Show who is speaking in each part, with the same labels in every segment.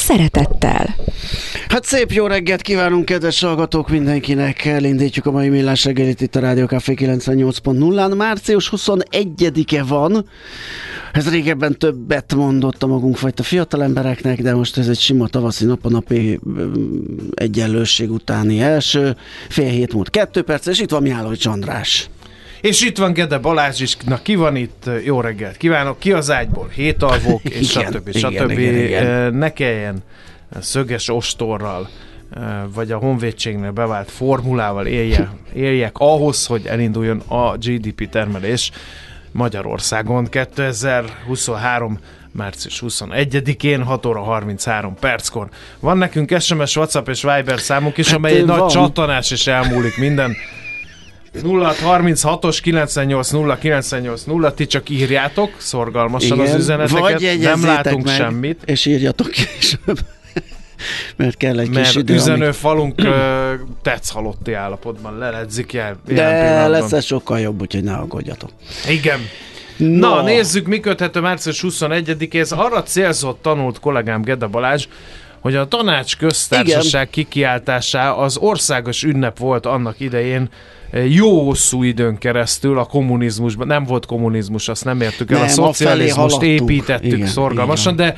Speaker 1: szeretettel.
Speaker 2: Hát szép jó reggelt kívánunk, kedves hallgatók mindenkinek. Elindítjuk a mai millás reggelit itt a Rádió Café 98.0-án. Március 21-e van. Ez régebben többet mondott a magunk fajta fiatal embereknek, de most ez egy sima tavaszi nap a napi egyenlőség utáni első. Fél hét múlt kettő perc, és itt van Mihálovics András.
Speaker 3: És itt van Gede Balázs is, na ki van itt, jó reggelt kívánok, ki az ágyból, hétalvók, és
Speaker 2: Igen,
Speaker 3: stb.
Speaker 2: igen,
Speaker 3: stb.
Speaker 2: igen, igen.
Speaker 3: Ne kelljen szöges ostorral, vagy a honvédségnél bevált formulával élje, éljek ahhoz, hogy elinduljon a GDP termelés Magyarországon 2023 március 21-én 6 óra 33 perckor. Van nekünk SMS, WhatsApp és Viber számunk is,
Speaker 2: Hát,
Speaker 3: amely egy
Speaker 2: van.
Speaker 3: nagy csatanás és elmúlik minden 0636-os 98 0 98 0 ti csak írjátok szorgalmasan az üzeneteket,
Speaker 2: Vagy
Speaker 3: nem látunk
Speaker 2: meg,
Speaker 3: semmit,
Speaker 2: És írjatok később. Mert kell egy kis
Speaker 3: mert
Speaker 2: idő.
Speaker 3: üzenő
Speaker 2: amíg-
Speaker 3: falunk tetsz halotti állapotban leledzik el. jelen
Speaker 2: De lesz sokkal jobb, úgyhogy ne aggódjatok.
Speaker 3: Igen. Na, Na, nézzük, mi köthető március 21-éhez. Arra célzott tanult kollégám Gede Balázs, hogy a tanács köztársaság Igen. kikiáltása az országos ünnep volt annak idején, jó hosszú időn keresztül a kommunizmusban, nem volt kommunizmus, azt nem értük el,
Speaker 2: Nem,
Speaker 3: a szocializmust
Speaker 2: haladtunk.
Speaker 3: építettük
Speaker 2: Igen,
Speaker 3: szorgalmasan,
Speaker 2: igen.
Speaker 3: de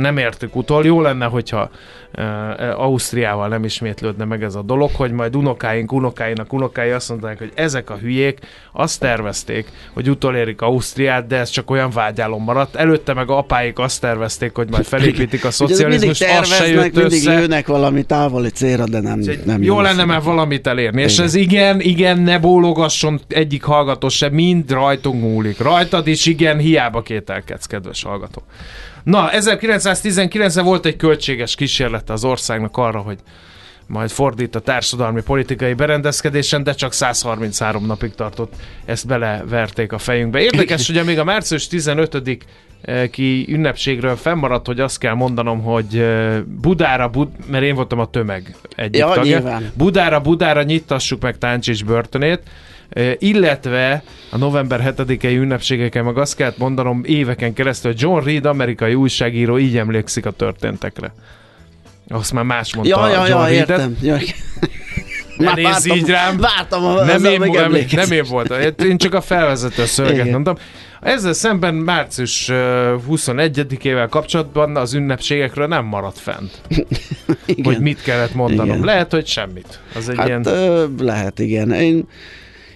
Speaker 3: nem értük utol. Jó lenne, hogyha uh, Ausztriával nem ismétlődne meg ez a dolog, hogy majd unokáink, unokáinak unokái azt mondták, hogy ezek a hülyék azt tervezték, hogy utolérik Ausztriát, de ez csak olyan vágyálom maradt. Előtte meg apáik azt tervezték, hogy majd felépítik a szocializmust, az se jött
Speaker 2: mindig
Speaker 3: össze.
Speaker 2: lőnek valami távoli célra, de nem, nem
Speaker 3: jó lenne már valamit elérni. És
Speaker 2: Igen.
Speaker 3: ez igen, igen, ne bólogasson egyik hallgató se, mind rajtunk múlik. Rajtad is igen, hiába kételkedsz, kedves hallgató. Na, 1919-ben volt egy költséges kísérlete az országnak arra, hogy majd fordít a társadalmi politikai berendezkedésen, de csak 133 napig tartott, ezt beleverték a fejünkbe. Érdekes, hogy még a március 15 ki ünnepségről fennmaradt, hogy azt kell mondanom, hogy eh, Budára, Bud- mert én voltam a tömeg egyik
Speaker 2: Ja,
Speaker 3: tagja.
Speaker 2: nyilván.
Speaker 3: Budára, Budára nyitassuk meg Táncsics börtönét, Eh, illetve a november 7-i ünnepségeken meg azt kellett mondanom éveken keresztül, hogy John Reed, amerikai újságíró így emlékszik a történtekre. Azt már más mondta
Speaker 2: Ja, ja,
Speaker 3: John
Speaker 2: ja,
Speaker 3: Reedet.
Speaker 2: értem. Ja.
Speaker 3: Ne nézz
Speaker 2: vártam-
Speaker 3: így rám.
Speaker 2: Vártam, a,
Speaker 3: Nem én, nem, nem én voltam. Én csak a felvezető szöveget mondtam. Ezzel szemben március ö, 21-ével kapcsolatban az ünnepségekről nem maradt fent.
Speaker 2: Igen.
Speaker 3: Hogy mit kellett mondanom.
Speaker 2: Igen.
Speaker 3: Lehet, hogy semmit. Az egy
Speaker 2: Hát
Speaker 3: ilyen...
Speaker 2: ö, lehet, igen. Én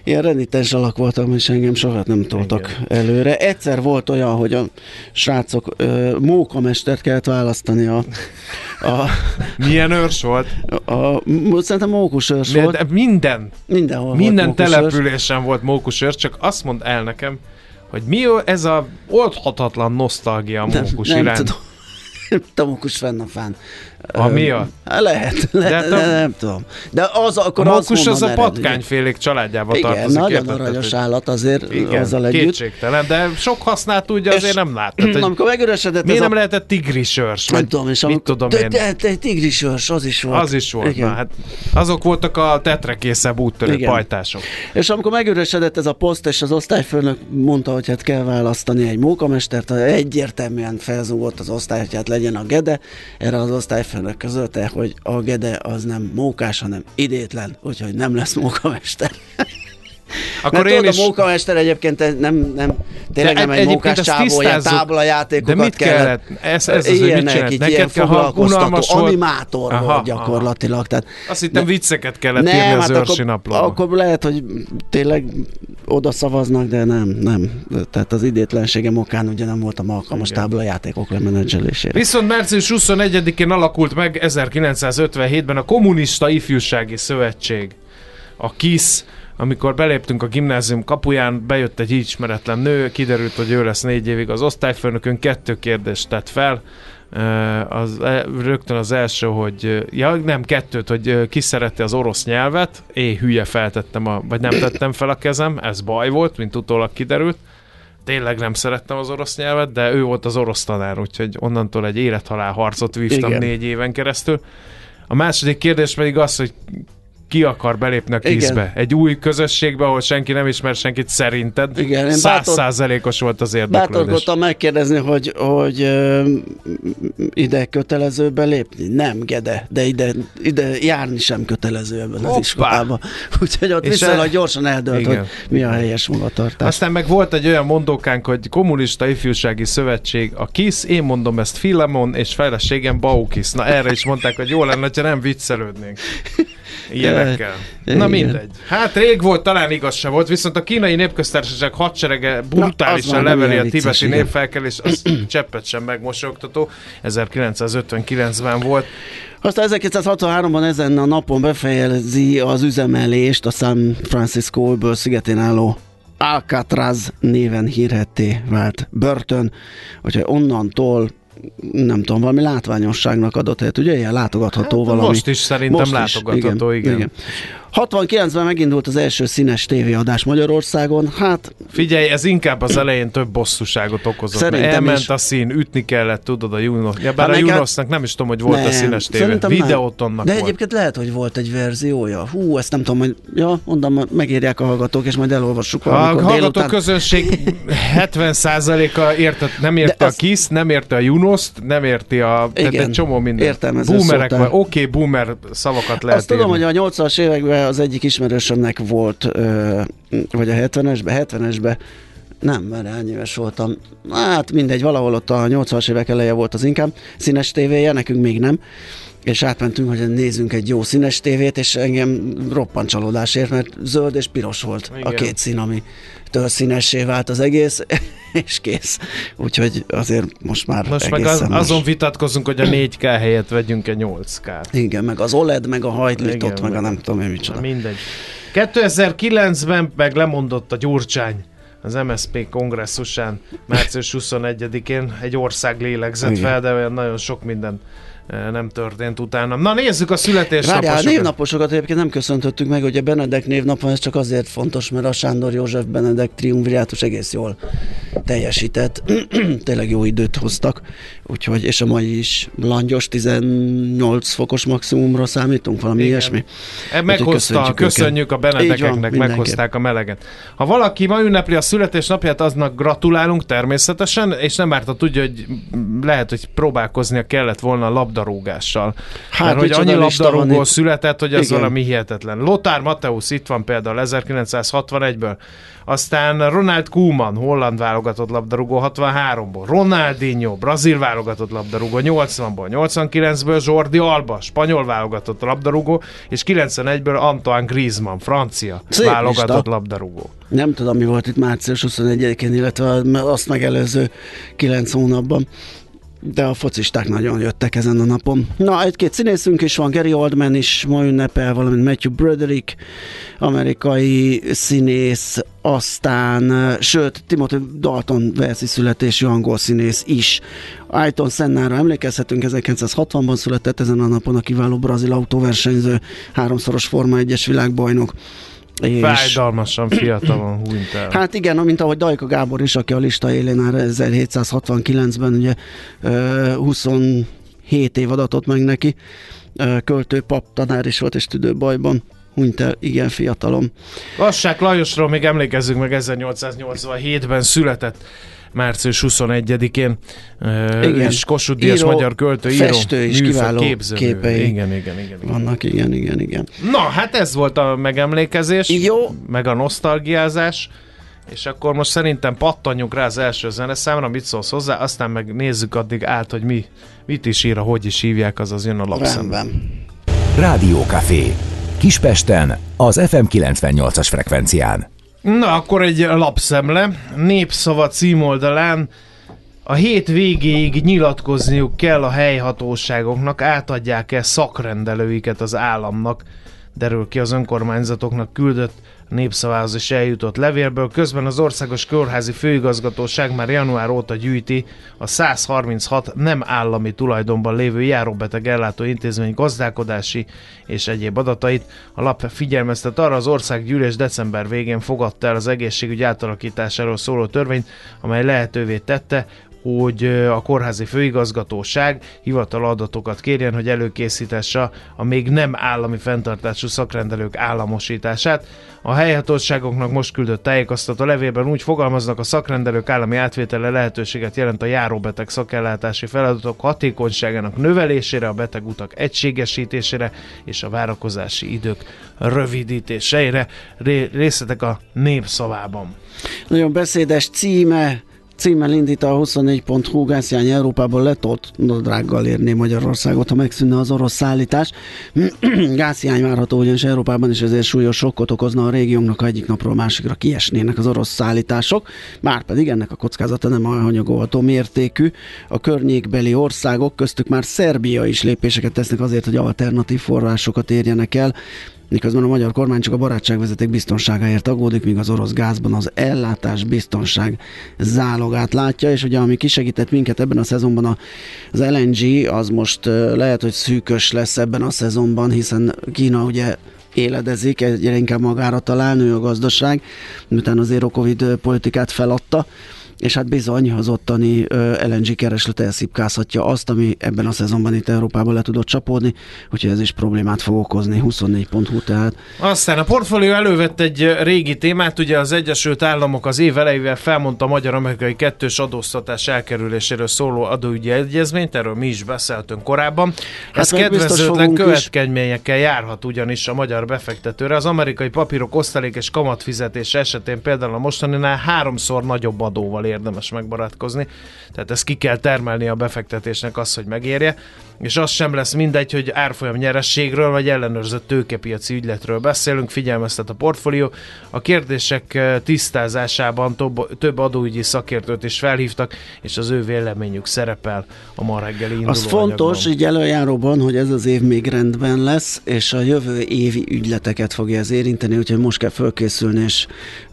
Speaker 2: ilyen renitens alak voltam, és engem soha nem toltak
Speaker 3: Igen.
Speaker 2: előre. Egyszer volt olyan, hogy a srácok ö, mókamestert kellett választani a, a,
Speaker 3: Milyen őrs volt?
Speaker 2: a, a szerintem mókusőrs
Speaker 3: Mi-
Speaker 2: volt.
Speaker 3: de Minden,
Speaker 2: Mindenhol
Speaker 3: minden
Speaker 2: volt
Speaker 3: településen volt mókusőrs, csak azt mondd el nekem, hogy mi ez a oldhatatlan nosztalgia a mókus
Speaker 2: nem
Speaker 3: iránt.
Speaker 2: Nem tudom, mókus fenn a fán. Hát Lehet,
Speaker 3: hát
Speaker 2: de,
Speaker 3: a-
Speaker 2: de nem tudom. De az
Speaker 3: A
Speaker 2: akkor azt
Speaker 3: mókus az a patkányfélék családjába
Speaker 2: Igen,
Speaker 3: tartozik.
Speaker 2: nagyon
Speaker 3: érted?
Speaker 2: aranyos állat azért
Speaker 3: Igen,
Speaker 2: azzal együtt.
Speaker 3: kétségtelen, de sok hasznát ugye azért nem lát. Tehát, hogy
Speaker 2: amikor megüresedett
Speaker 3: miért nem
Speaker 2: a...
Speaker 3: lehetett tigrisörs?
Speaker 2: Nem tudom, és
Speaker 3: mit tudom én.
Speaker 2: de, de, tigrisőrs, az is volt.
Speaker 3: Az is volt.
Speaker 2: Igen.
Speaker 3: Na, hát azok voltak a tetrekészebb úttörő
Speaker 2: Igen.
Speaker 3: pajtások.
Speaker 2: És amikor megüresedett ez a poszt, és az osztályfőnök mondta, hogy hát kell választani egy mókamestert, egyértelműen felzúgott az osztály, hogy hát legyen a Gede, erre az osztályfőnök közölte, hogy a Gede az nem mókás, hanem idétlen, úgyhogy nem lesz mókamester.
Speaker 3: Akkor
Speaker 2: Mert
Speaker 3: én
Speaker 2: tudod,
Speaker 3: is...
Speaker 2: a mókamester egyébként nem, nem tényleg
Speaker 3: De
Speaker 2: nem egy mókás csávó, ilyen táblajátékokat
Speaker 3: De mit kellett? Ez, ez az, hogy mit
Speaker 2: így
Speaker 3: Neked kell, ha unalmas volt...
Speaker 2: animátor
Speaker 3: Aha,
Speaker 2: volt gyakorlatilag. Tehát
Speaker 3: Azt hittem
Speaker 2: De-
Speaker 3: vicceket kellett írni az
Speaker 2: hát
Speaker 3: őrsi
Speaker 2: akkor,
Speaker 3: naplóba.
Speaker 2: akkor lehet, hogy tényleg oda szavaznak, de nem, nem. Tehát az idétlenségem okán ugye nem voltam alkalmas táblajátékok lemenedzselésére.
Speaker 3: Viszont március 21-én alakult meg 1957-ben a Kommunista Ifjúsági Szövetség, a KISZ, amikor beléptünk a gimnázium kapuján, bejött egy ismeretlen nő, kiderült, hogy ő lesz négy évig az osztályfőnökön, kettő kérdést tett fel, az, e- rögtön az első, hogy ja, nem kettőt, hogy ki szerette az orosz nyelvet, én hülye feltettem, a, vagy nem tettem fel a kezem, ez baj volt, mint utólag kiderült. Tényleg nem szerettem az orosz nyelvet, de ő volt az orosz tanár, úgyhogy onnantól egy élethalál harcot vívtam
Speaker 2: Igen.
Speaker 3: négy éven keresztül. A második kérdés pedig az, hogy ki akar belépni a kízbe. Egy új közösségbe, ahol senki nem ismer senkit szerinted.
Speaker 2: Igen, én
Speaker 3: Száz
Speaker 2: bátor-
Speaker 3: százalékos volt az érdeklődés.
Speaker 2: Bátorkodtam megkérdezni, hogy, hogy ö, ide kötelező belépni? Nem, Gede, de ide, ide járni sem kötelező ebben az
Speaker 3: Hoppá!
Speaker 2: iskolában. Úgyhogy ott viszonylag
Speaker 3: el-
Speaker 2: gyorsan eldölt,
Speaker 3: Igen.
Speaker 2: hogy mi a helyes magatartás.
Speaker 3: Aztán meg volt egy olyan mondókánk, hogy Kommunista Ifjúsági Szövetség, a KISZ, én mondom ezt Filemon, és feleségem Baukis. Na erre is mondták, hogy jó lenne, ha nem viccelődnénk. Ilyenekkel. Na mindegy. Hát rég volt, talán igaz se volt, viszont a kínai népköztársaság hadserege brutálisan
Speaker 2: már
Speaker 3: leveli a tibeti népfelkelés, az cseppet sem megmosolyogtató. 1959-ben volt.
Speaker 2: Aztán 1963-ban ezen a napon befejezi az üzemelést a San Francisco öböl szigetén álló Alcatraz néven hírhetté vált börtön, úgyhogy onnantól nem tudom, valami látványosságnak adott helyet, ugye ilyen látogatható
Speaker 3: Hát
Speaker 2: valami.
Speaker 3: most is szerintem
Speaker 2: Most is,
Speaker 3: látogatható, igen.
Speaker 2: igen. 69-ben megindult az első színes tévéadás Magyarországon, hát
Speaker 3: Figyelj, ez inkább az elején több bosszúságot okozott.
Speaker 2: Szerintem
Speaker 3: elment
Speaker 2: is.
Speaker 3: a szín, ütni kellett, tudod, a Junos. Ja, bár
Speaker 2: Hát
Speaker 3: a Junosnak nem is tudom, hogy volt a
Speaker 2: nem,
Speaker 3: színes tévé. Videótonnak
Speaker 2: De
Speaker 3: volt.
Speaker 2: egyébként lehet, hogy volt egy verziója. Hú, ezt nem tudom, hogy ja, mondom, megírják a hallgatók, és majd elolvassuk
Speaker 3: A hallgató
Speaker 2: délután.
Speaker 3: közönség 70%-a érte, nem érte
Speaker 2: De
Speaker 3: a
Speaker 2: az-
Speaker 3: KISZ, nem érte a Junoszt, nem érti a...
Speaker 2: Igen,
Speaker 3: egy csomó minden.
Speaker 2: értelmező
Speaker 3: Boomerek. Oké, okay, boomer szavakat lehet
Speaker 2: Azt tudom, hogy a 80-as években az egyik ismerősömnek volt, ö, vagy a 70-esben, 70-esben, nem, mert hány éves voltam. Hát mindegy, valahol ott a 80-as évek eleje volt az inkább színes tévéje, nekünk még nem. És átmentünk, hogy nézzünk egy jó színes tévét, és engem roppant csalódás ért, mert zöld és piros volt
Speaker 3: Igen.
Speaker 2: a két szín, ami től színessé vált az egész, és kész. Úgyhogy azért most már
Speaker 3: Most meg az,
Speaker 2: más.
Speaker 3: azon vitatkozunk, hogy a 4K helyett vegyünk egy 8K-t.
Speaker 2: Igen, meg az OLED, meg a hajtlított,
Speaker 3: Igen,
Speaker 2: meg a nem tudom én micsoda.
Speaker 3: Mindegy. 2009-ben meg lemondott a Gyurcsány az MSZP kongresszusán március 21-én egy ország lélegzett
Speaker 2: Igen.
Speaker 3: fel, de olyan nagyon sok minden nem történt utána. Na nézzük a
Speaker 2: Várjál, a
Speaker 3: születésnaposokat.
Speaker 2: névnaposokat egyébként nem köszöntöttük meg, hogy a Benedek névnap van, ez csak azért fontos, mert a Sándor József Benedek triumvirátus egész jól teljesített. Tényleg jó időt hoztak, úgyhogy, és a mai is langyos, 18 fokos maximumra számítunk, valami
Speaker 3: Igen.
Speaker 2: ilyesmi.
Speaker 3: E, Meghozta, köszönjük, a
Speaker 2: van,
Speaker 3: Benedekeknek,
Speaker 2: mindenképp.
Speaker 3: meghozták a meleget. Ha valaki ma ünnepli a születésnapját, aznak gratulálunk természetesen, és nem árt, tudja, hogy lehet, hogy próbálkoznia kellett volna a labdarúgással.
Speaker 2: Hát,
Speaker 3: Mert hogy annyi labdarúgó született, hogy ez
Speaker 2: Igen.
Speaker 3: valami hihetetlen. Lothar Mateusz itt van például 1961-ből. Aztán Ronald Koeman, holland válogatott labdarúgó 63-ból. Ronaldinho, brazil válogatott labdarúgó 80-ból. 89-ből Jordi Alba, spanyol válogatott labdarúgó, és 91-ből Antoine Griezmann, francia
Speaker 2: Szép
Speaker 3: válogatott
Speaker 2: lista.
Speaker 3: labdarúgó.
Speaker 2: Nem tudom, mi volt itt március 21-én, illetve azt megelőző 9 hónapban. De a focisták nagyon jöttek ezen a napon. Na, egy-két színészünk is van, Gary Oldman is ma ünnepel, valamint Matthew Broderick, amerikai színész, aztán, sőt, Timothy Dalton verszi születésű angol színész is. Ayton Sennára emlékezhetünk, 1960-ban született ezen a napon a kiváló brazil autóversenyző, háromszoros Forma 1-es világbajnok.
Speaker 3: És... Fájdalmasan fiatalon hunyt el.
Speaker 2: Hát igen, mint ahogy Dajka Gábor is, aki a lista élén áll 1769-ben, ugye 27 év adatot meg neki, költő, pap, tanár is volt, és tüdőbajban hunyt el, igen, fiatalom.
Speaker 3: Lassák Lajosról még emlékezzünk meg, 1887-ben született március 21-én, igen. és Kossuth Díjas magyar költő, író,
Speaker 2: festő is kiváló képző, képei.
Speaker 3: Igen, igen, igen, igen.
Speaker 2: Vannak, igen, igen, igen.
Speaker 3: Na, hát ez volt a megemlékezés,
Speaker 2: Jó.
Speaker 3: meg a nosztalgiázás. És akkor most szerintem pattanjunk rá az első zene számra, mit szólsz hozzá, aztán meg nézzük addig át, hogy mi, mit is ír, hogy is hívják, az az jön a lapszemben.
Speaker 4: Café. Kispesten, az FM 98-as frekvencián.
Speaker 3: Na, akkor egy lapszemle. Népszava címoldalán a hét végéig nyilatkozniuk kell a helyhatóságoknak, átadják-e szakrendelőiket az államnak, derül ki az önkormányzatoknak küldött népszavához is eljutott levélből. Közben az Országos Kórházi Főigazgatóság már január óta gyűjti a 136 nem állami tulajdonban lévő járóbeteg ellátó intézmény gazdálkodási és egyéb adatait. A lap figyelmeztet arra, az országgyűlés december végén fogadta el az egészségügy átalakításáról szóló törvényt, amely lehetővé tette, hogy a kórházi főigazgatóság hivatal adatokat kérjen, hogy előkészítesse a még nem állami fenntartású szakrendelők államosítását. A helyhatóságoknak most küldött tájékoztató levélben úgy fogalmaznak, a szakrendelők állami átvétele lehetőséget jelent a járóbeteg szakellátási feladatok hatékonyságának növelésére, a betegutak egységesítésére és a várakozási idők rövidítéseire. Részletek a népszavában.
Speaker 2: Nagyon beszédes címe, címmel indít a 24.hu gázjány Európából letolt nadrággal érné Magyarországot, ha megszűnne az orosz szállítás. gázjány várható ugyanis Európában is ezért súlyos sokkot okozna a régiónknak, ha egyik napról másikra kiesnének az orosz szállítások. Márpedig ennek a kockázata nem hanyagolható mértékű. A környékbeli országok, köztük már Szerbia is lépéseket tesznek azért, hogy alternatív forrásokat érjenek el miközben a magyar kormány csak a barátságvezeték biztonságáért aggódik, míg az orosz gázban az ellátás biztonság zálogát látja, és ugye ami kisegített minket ebben a szezonban az LNG, az most lehet, hogy szűkös lesz ebben a szezonban, hiszen Kína ugye éledezik, egyre inkább magára talál, nő a gazdaság, miután az a Covid politikát feladta, és hát bizony az ottani LNG kereslet elszipkázhatja azt, ami ebben a szezonban itt Európában le tudott csapódni, úgyhogy ez is problémát fog okozni, 24.hu tehát.
Speaker 3: Aztán a portfólió elővett egy régi témát, ugye az Egyesült Államok az év elejével felmondta a magyar-amerikai kettős adóztatás elkerüléséről szóló adóügyi egyezményt, erről mi is beszéltünk korábban. Ez hát kedvezőtlen következményekkel járhat ugyanis a magyar befektetőre. Az amerikai papírok osztalék és kamatfizetés esetén például a mostaninál háromszor nagyobb adóval érdemes megbarátkozni. Tehát ezt ki kell termelni a befektetésnek az, hogy megérje. És az sem lesz mindegy, hogy árfolyam nyerességről vagy ellenőrzött tőkepiaci ügyletről beszélünk, figyelmeztet a portfólió. A kérdések eh, tisztázásában több, több adóügyi szakértőt is felhívtak, és az ő véleményük szerepel a ma reggeli induló
Speaker 2: Az fontos, így előjáróban, hogy ez az év még rendben lesz, és a jövő évi ügyleteket fogja ez érinteni, úgyhogy most kell fölkészülni, és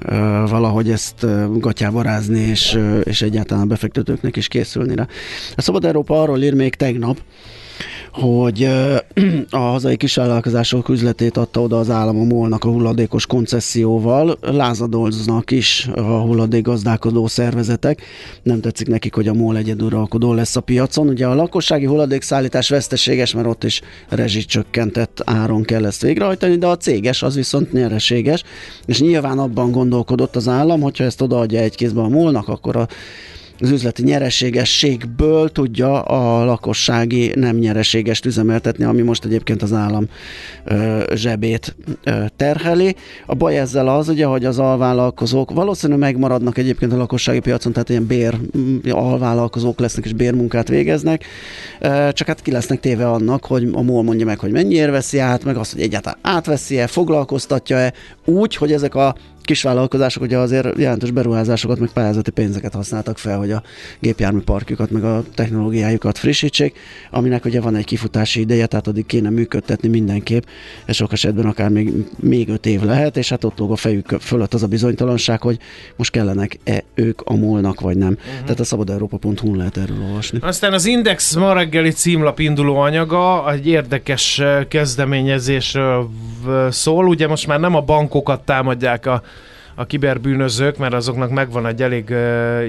Speaker 2: uh, valahogy ezt uh, gatyába rázni, és és, és egyáltalán a befektetőknek is készülni rá. A Szabad Európa arról ír még tegnap, hogy a hazai kisvállalkozások üzletét adta oda az állam a molnak a hulladékos koncesszióval. Lázadolznak is a hulladék gazdálkodó szervezetek. Nem tetszik nekik, hogy a MOL egyeduralkodó lesz a piacon. Ugye a lakossági hulladékszállítás veszteséges, mert ott is rezsicsökkentett áron kell ezt végrehajtani, de a céges az viszont nyereséges, és nyilván abban gondolkodott az állam, hogyha ezt odaadja egy kézbe a molnak, akkor a az üzleti nyereségességből tudja a lakossági nem nyereségest üzemeltetni, ami most egyébként az állam ö, zsebét ö, terheli. A baj ezzel az, ugye, hogy az alvállalkozók valószínűleg megmaradnak egyébként a lakossági piacon, tehát ilyen bér alvállalkozók lesznek és bérmunkát végeznek, ö, csak hát ki lesznek téve annak, hogy a MOL mondja meg, hogy mennyiért veszi át, meg azt, hogy egyáltalán átveszi-e, foglalkoztatja-e, úgy, hogy ezek a kisvállalkozások ugye azért jelentős beruházásokat, meg pályázati pénzeket használtak fel, hogy a gépjármű parkjukat, meg a technológiájukat frissítsék, aminek ugye van egy kifutási ideje, tehát addig kéne működtetni mindenképp, és sok esetben akár még, még öt év lehet, és hát ott lóg a fejük fölött az a bizonytalanság, hogy most kellenek-e ők a molnak, vagy nem. Uh-huh. Tehát a szabadeurópa.hu lehet erről olvasni.
Speaker 3: Aztán az Index ma reggeli címlap induló anyaga egy érdekes kezdeményezésről szól. Ugye most már nem a bankokat támadják a a kiberbűnözők, mert azoknak megvan egy elég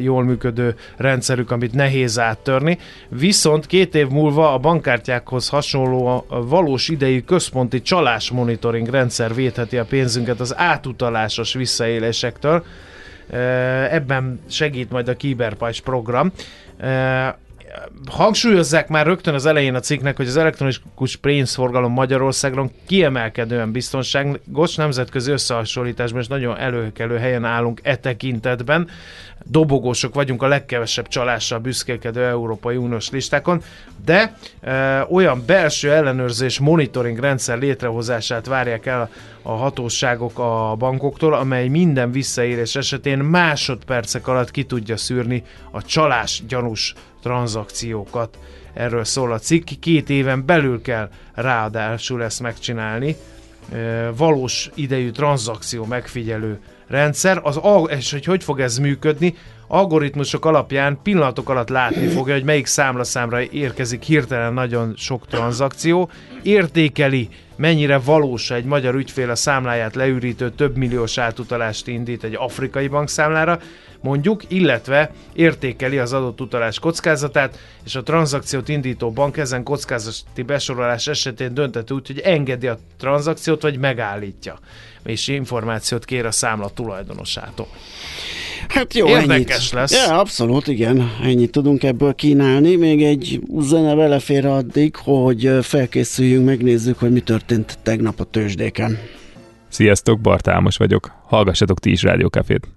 Speaker 3: jól működő rendszerük, amit nehéz áttörni. Viszont két év múlva a bankkártyákhoz hasonló a valós idejű központi csalás monitoring rendszer védheti a pénzünket az átutalásos visszaélésektől. Ebben segít majd a Kiberpajs program hangsúlyozzák már rögtön az elején a cikknek, hogy az elektronikus pénzforgalom Magyarországon kiemelkedően biztonságos nemzetközi összehasonlításban és nagyon előkelő helyen állunk e tekintetben. Dobogósok vagyunk a legkevesebb csalással büszkélkedő Európai Uniós listákon, de e, olyan belső ellenőrzés monitoring rendszer létrehozását várják el a hatóságok a bankoktól, amely minden visszaérés esetén másodpercek alatt ki tudja szűrni a csalás gyanús tranzakciókat. Erről szól a cikk. Két éven belül kell ráadásul ezt megcsinálni. Valós idejű tranzakció megfigyelő rendszer, az, és hogy hogy fog ez működni, algoritmusok alapján pillanatok alatt látni fogja, hogy melyik számlaszámra érkezik hirtelen nagyon sok tranzakció, értékeli, mennyire valós egy magyar ügyfél a számláját leürítő több milliós átutalást indít egy afrikai bankszámlára, mondjuk, illetve értékeli az adott utalás kockázatát, és a tranzakciót indító bank ezen kockázati besorolás esetén dönthet úgy, hogy engedi a tranzakciót, vagy megállítja, és információt kér a számla tulajdonosától.
Speaker 2: Hát jó,
Speaker 3: Érdekes
Speaker 2: ennyit.
Speaker 3: lesz.
Speaker 2: Ja, abszolút, igen. Ennyit tudunk ebből kínálni. Még egy zene belefér addig, hogy felkészüljünk, megnézzük, hogy mi történt tegnap a tőzsdéken.
Speaker 5: Sziasztok, Bartámos vagyok. Hallgassatok ti is Rádiókafét.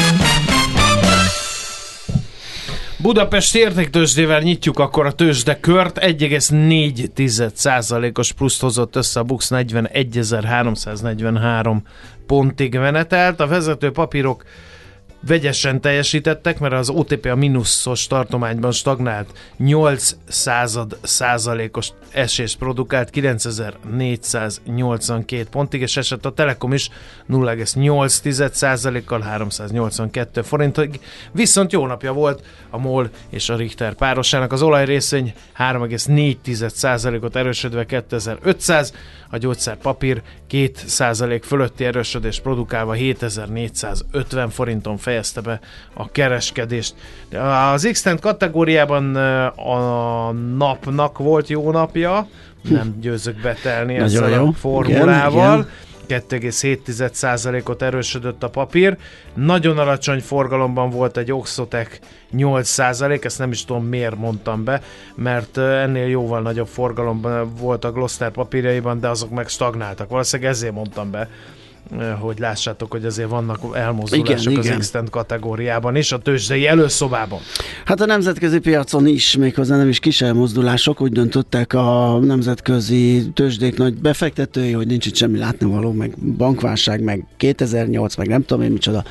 Speaker 3: Budapest értéktőzsdével nyitjuk akkor a tőzsde kört. 1,4%-os pluszt hozott össze a Bux 41.343 pontig menetelt. A vezető papírok vegyesen teljesítettek, mert az OTP a mínuszos tartományban stagnált 8 század százalékos esést produkált 9482 pontig, és esett a Telekom is 0,8 százalékkal 382 forintig. Viszont jó napja volt a MOL és a Richter párosának. Az olajrészvény 3,4 százalékot erősödve 2500, a gyógyszerpapír 2 százalék fölötti erősödés produkálva 7450 forinton fejezte be a kereskedést. Az x kategóriában a napnak volt jó napja, nem győzök betelni ezzel jó. a formulával. Igen, igen. 2,7%-ot erősödött a papír. Nagyon alacsony forgalomban volt egy Oxotec 8%, ezt nem is tudom miért mondtam be, mert ennél jóval nagyobb forgalomban volt a Gloster papírjaiban, de azok meg stagnáltak. Valószínűleg ezért mondtam be hogy lássátok, hogy azért vannak elmozdulások igen, az igen. kategóriában és a tőzsdei előszobában.
Speaker 2: Hát a nemzetközi piacon is, méghozzá nem is kis elmozdulások, úgy döntöttek a nemzetközi tőzsdék nagy befektetői, hogy nincs itt semmi látnivaló, meg bankválság, meg 2008, meg nem tudom én micsoda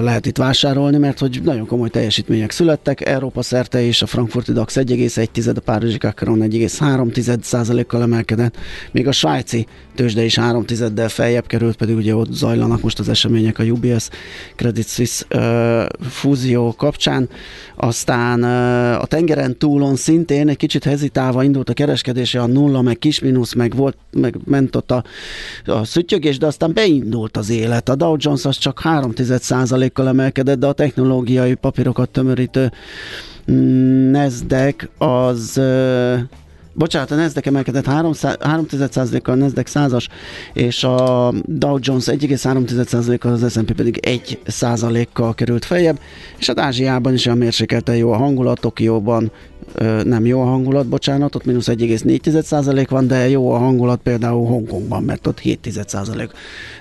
Speaker 2: lehet itt vásárolni, mert hogy nagyon komoly teljesítmények születtek, Európa szerte is a frankfurti DAX 1,1, a Párizsi Kakaron 1,3 százalékkal emelkedett, még a svájci tőzsde is 3 del feljebb került került, pedig ugye ott zajlanak most az események a UBS Credit Suisse uh, fúzió kapcsán. Aztán uh, a tengeren túlon szintén egy kicsit hezitálva indult a kereskedése, a nulla, meg kis mínusz, meg volt, meg ment ott a, a szütyögés, de aztán beindult az élet. A Dow Jones az csak 3 kal emelkedett, de a technológiai papírokat tömörítő mm, Nasdaq az bocsánat, a Nasdaq emelkedett 3,1%-kal, a Nasdaq 100-as, és a Dow Jones 1,3%-kal, az S&P pedig 1%-kal került feljebb, és az Ázsiában is olyan mérsékelten jó a hangulat, Tokióban ö, nem jó a hangulat, bocsánat, ott mínusz 1,4% van, de jó a hangulat például Hongkongban, mert ott 7%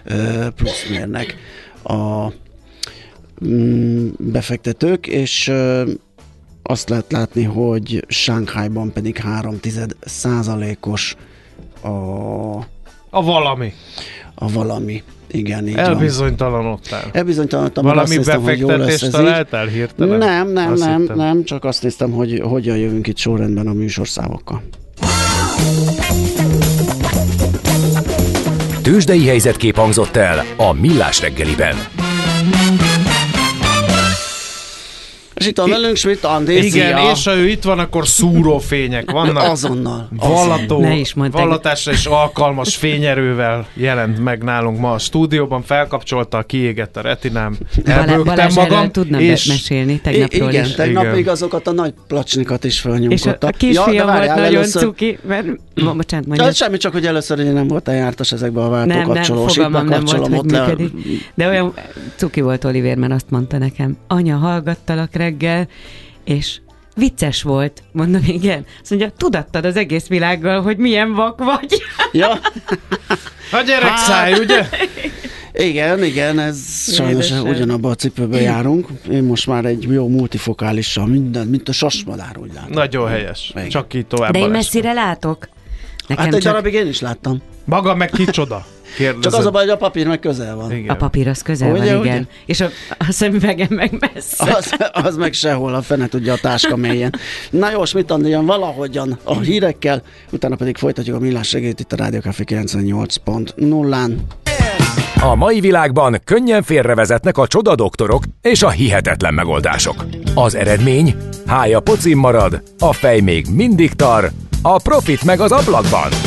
Speaker 2: ö, plusz mérnek a mm, befektetők, és azt lehet látni, hogy Shanghaiban pedig 3 százalékos a,
Speaker 3: A valami.
Speaker 2: a valami. Igen, így van.
Speaker 3: Elbizonytalanodtál.
Speaker 2: Elbizonytalanodtam, mert
Speaker 3: Valami
Speaker 2: azt néztem, hogy jó lesz
Speaker 3: befektetést
Speaker 2: ez így.
Speaker 3: találtál hirtelen?
Speaker 2: Nem, nem,
Speaker 3: Azt
Speaker 2: nem,
Speaker 3: hittem.
Speaker 2: nem, csak azt néztem, hogy hogyan jövünk itt sorrendben a műsorszámokkal.
Speaker 4: Tőzsdei helyzetkép hangzott el a Millás reggeliben.
Speaker 2: És itt van velünk Schmidt Andi,
Speaker 3: Igen,
Speaker 2: szia!
Speaker 3: és ha ő itt van, akkor szúrófények vannak.
Speaker 2: Azonnal.
Speaker 3: Vallató,
Speaker 6: Ne is mondd,
Speaker 3: vallatásra is alkalmas fényerővel jelent meg nálunk ma a stúdióban, felkapcsolta, kiégett a retinám, elbőgtem magam,
Speaker 6: erről tudna
Speaker 3: és
Speaker 6: és... mesélni tegnapról
Speaker 2: igen,
Speaker 6: is.
Speaker 2: tegnap
Speaker 3: Igen.
Speaker 2: még azokat a nagy placsnikat is
Speaker 6: És a,
Speaker 2: felnyomkodta.
Speaker 6: a kisfiam
Speaker 2: de
Speaker 6: volt nagyon
Speaker 2: először-
Speaker 6: cuki, mert... Bocsánat,
Speaker 2: Ja,
Speaker 6: mondja.
Speaker 2: semmi, csak hogy először ugye nem voltál jártas ezekbe a
Speaker 6: Nem, nem,
Speaker 2: váltókapcsolós.
Speaker 6: fogalmam nem volt, hogy működik. De olyan cuki volt Oliver, mert azt mondta nekem, anya, hallgattalak reggel, és vicces volt. Mondom, igen. Azt mondja, tudattad az egész világgal, hogy milyen vak vagy.
Speaker 2: Ja,
Speaker 3: a gyerek száj, ugye?
Speaker 2: igen, igen, ez sajnos
Speaker 6: Édesem.
Speaker 2: ugyanabba a cipőbe járunk. Én most már egy jó multifokálissal, minden, mint a sasmadár, úgy látom.
Speaker 3: Nagyon helyes.
Speaker 2: Igen.
Speaker 3: Csak így tovább.
Speaker 6: De én messzire látok. Nekem
Speaker 2: Hát egy
Speaker 6: csak
Speaker 2: darabig én is láttam.
Speaker 3: Maga meg kicsoda? Kérdezed.
Speaker 2: Csak az a baj, hogy a papír meg közel van.
Speaker 3: Igen.
Speaker 6: a papír az közel
Speaker 2: Ugye,
Speaker 6: van,
Speaker 2: ugye?
Speaker 6: igen. És a, a szemüvegem meg messze.
Speaker 2: Az, az meg sehol, a fene tudja a táska mélyen. Na jó, mit jön valahogyan a hírekkel, utána pedig folytatjuk a millás segít itt a Rádió Café 98.0-án.
Speaker 4: A mai világban könnyen félrevezetnek a csoda doktorok és a hihetetlen megoldások. Az eredmény? Hája pocim marad, a fej még mindig tar, a profit meg az ablakban.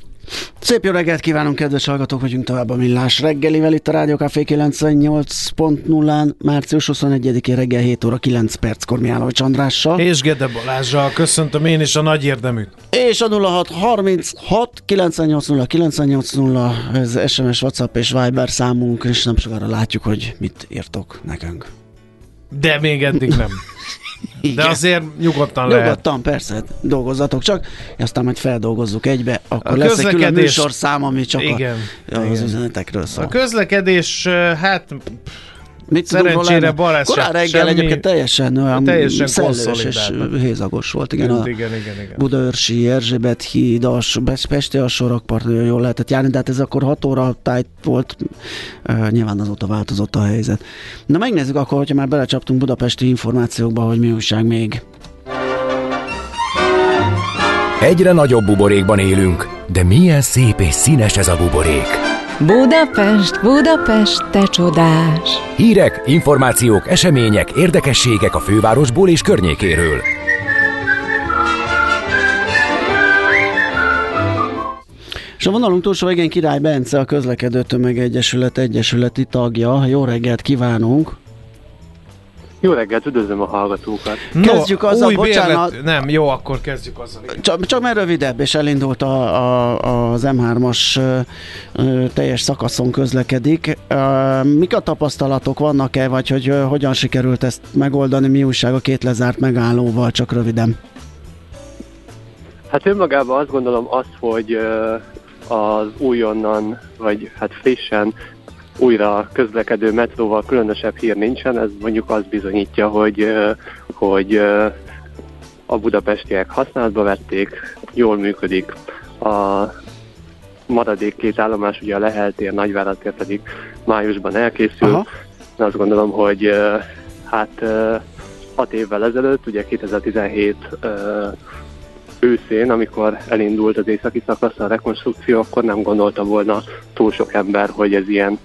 Speaker 2: Szép jó reggelt kívánunk, kedves hallgatók, vagyunk tovább a Millás reggelivel itt a Rádió Café 98.0-án, március 21-én reggel 7 óra 9 perckor Miálló Csandrással.
Speaker 3: És Gede Balázsral köszöntöm én is a nagy érdeműt.
Speaker 2: És a 0636 980 980 ez SMS, WhatsApp és Viber számunk, és nem sokára látjuk, hogy mit írtok nekünk.
Speaker 3: De még eddig nem. De
Speaker 2: Igen.
Speaker 3: azért nyugodtan lehet.
Speaker 2: Nyugodtan, persze, dolgozzatok csak, aztán majd feldolgozzuk egybe, akkor
Speaker 3: A
Speaker 2: lesz egy külön
Speaker 3: közlekedés-
Speaker 2: műsorszám, ami csak
Speaker 3: Igen.
Speaker 2: a, az
Speaker 3: igen.
Speaker 2: üzenetekről szól.
Speaker 3: A közlekedés, hát
Speaker 2: Mit
Speaker 3: Szerencsére? Balázs
Speaker 2: Korán reggel
Speaker 3: semmi-
Speaker 2: egyébként teljesen olyan
Speaker 3: Teljesen
Speaker 2: szellős és hézagos volt. Igen, a
Speaker 3: igen, igen, igen.
Speaker 2: Budaörsi, Erzsébet híd, a Pesti a sorakpart nagyon jól lehetett járni, de hát ez akkor 6 óra tájt volt, uh, nyilván azóta változott a helyzet. Na megnézzük akkor, hogyha már belecsaptunk budapesti információkba, hogy mi újság még.
Speaker 4: Egyre nagyobb buborékban élünk, de milyen szép és színes ez a buborék.
Speaker 1: Budapest, Budapest, te csodás!
Speaker 4: Hírek, információk, események, érdekességek a fővárosból és környékéről.
Speaker 2: És a vonalunk túlsó végén Király Bence, a Közlekedő Tömegegyesület egyesületi tagja. Jó reggelt kívánunk!
Speaker 7: Jó reggelt, üdvözlöm a hallgatókat.
Speaker 2: Kezdjük azzal,
Speaker 3: új
Speaker 2: bocsánat.
Speaker 3: Bérlet, nem, jó, akkor kezdjük azzal.
Speaker 2: Csak, csak mert rövidebb, és elindult a, a, az M3-as ö, ö, teljes szakaszon közlekedik. Ö, Mik a tapasztalatok vannak-e, vagy hogy ö, hogyan sikerült ezt megoldani, mi újság a két lezárt megállóval, csak röviden?
Speaker 7: Hát önmagában azt gondolom azt, hogy ö, az újonnan, vagy hát frissen újra közlekedő metróval különösebb hír nincsen, ez mondjuk azt bizonyítja, hogy, hogy a budapestiek használatba vették, jól működik a maradék két állomás, ugye a Lehel tér, Nagyvárad tér pedig májusban elkészül.
Speaker 2: Aha.
Speaker 7: Azt gondolom, hogy hát hat évvel ezelőtt, ugye 2017 ö, őszén, amikor elindult az északi szakasz a rekonstrukció, akkor nem gondolta volna túl sok ember, hogy ez ilyen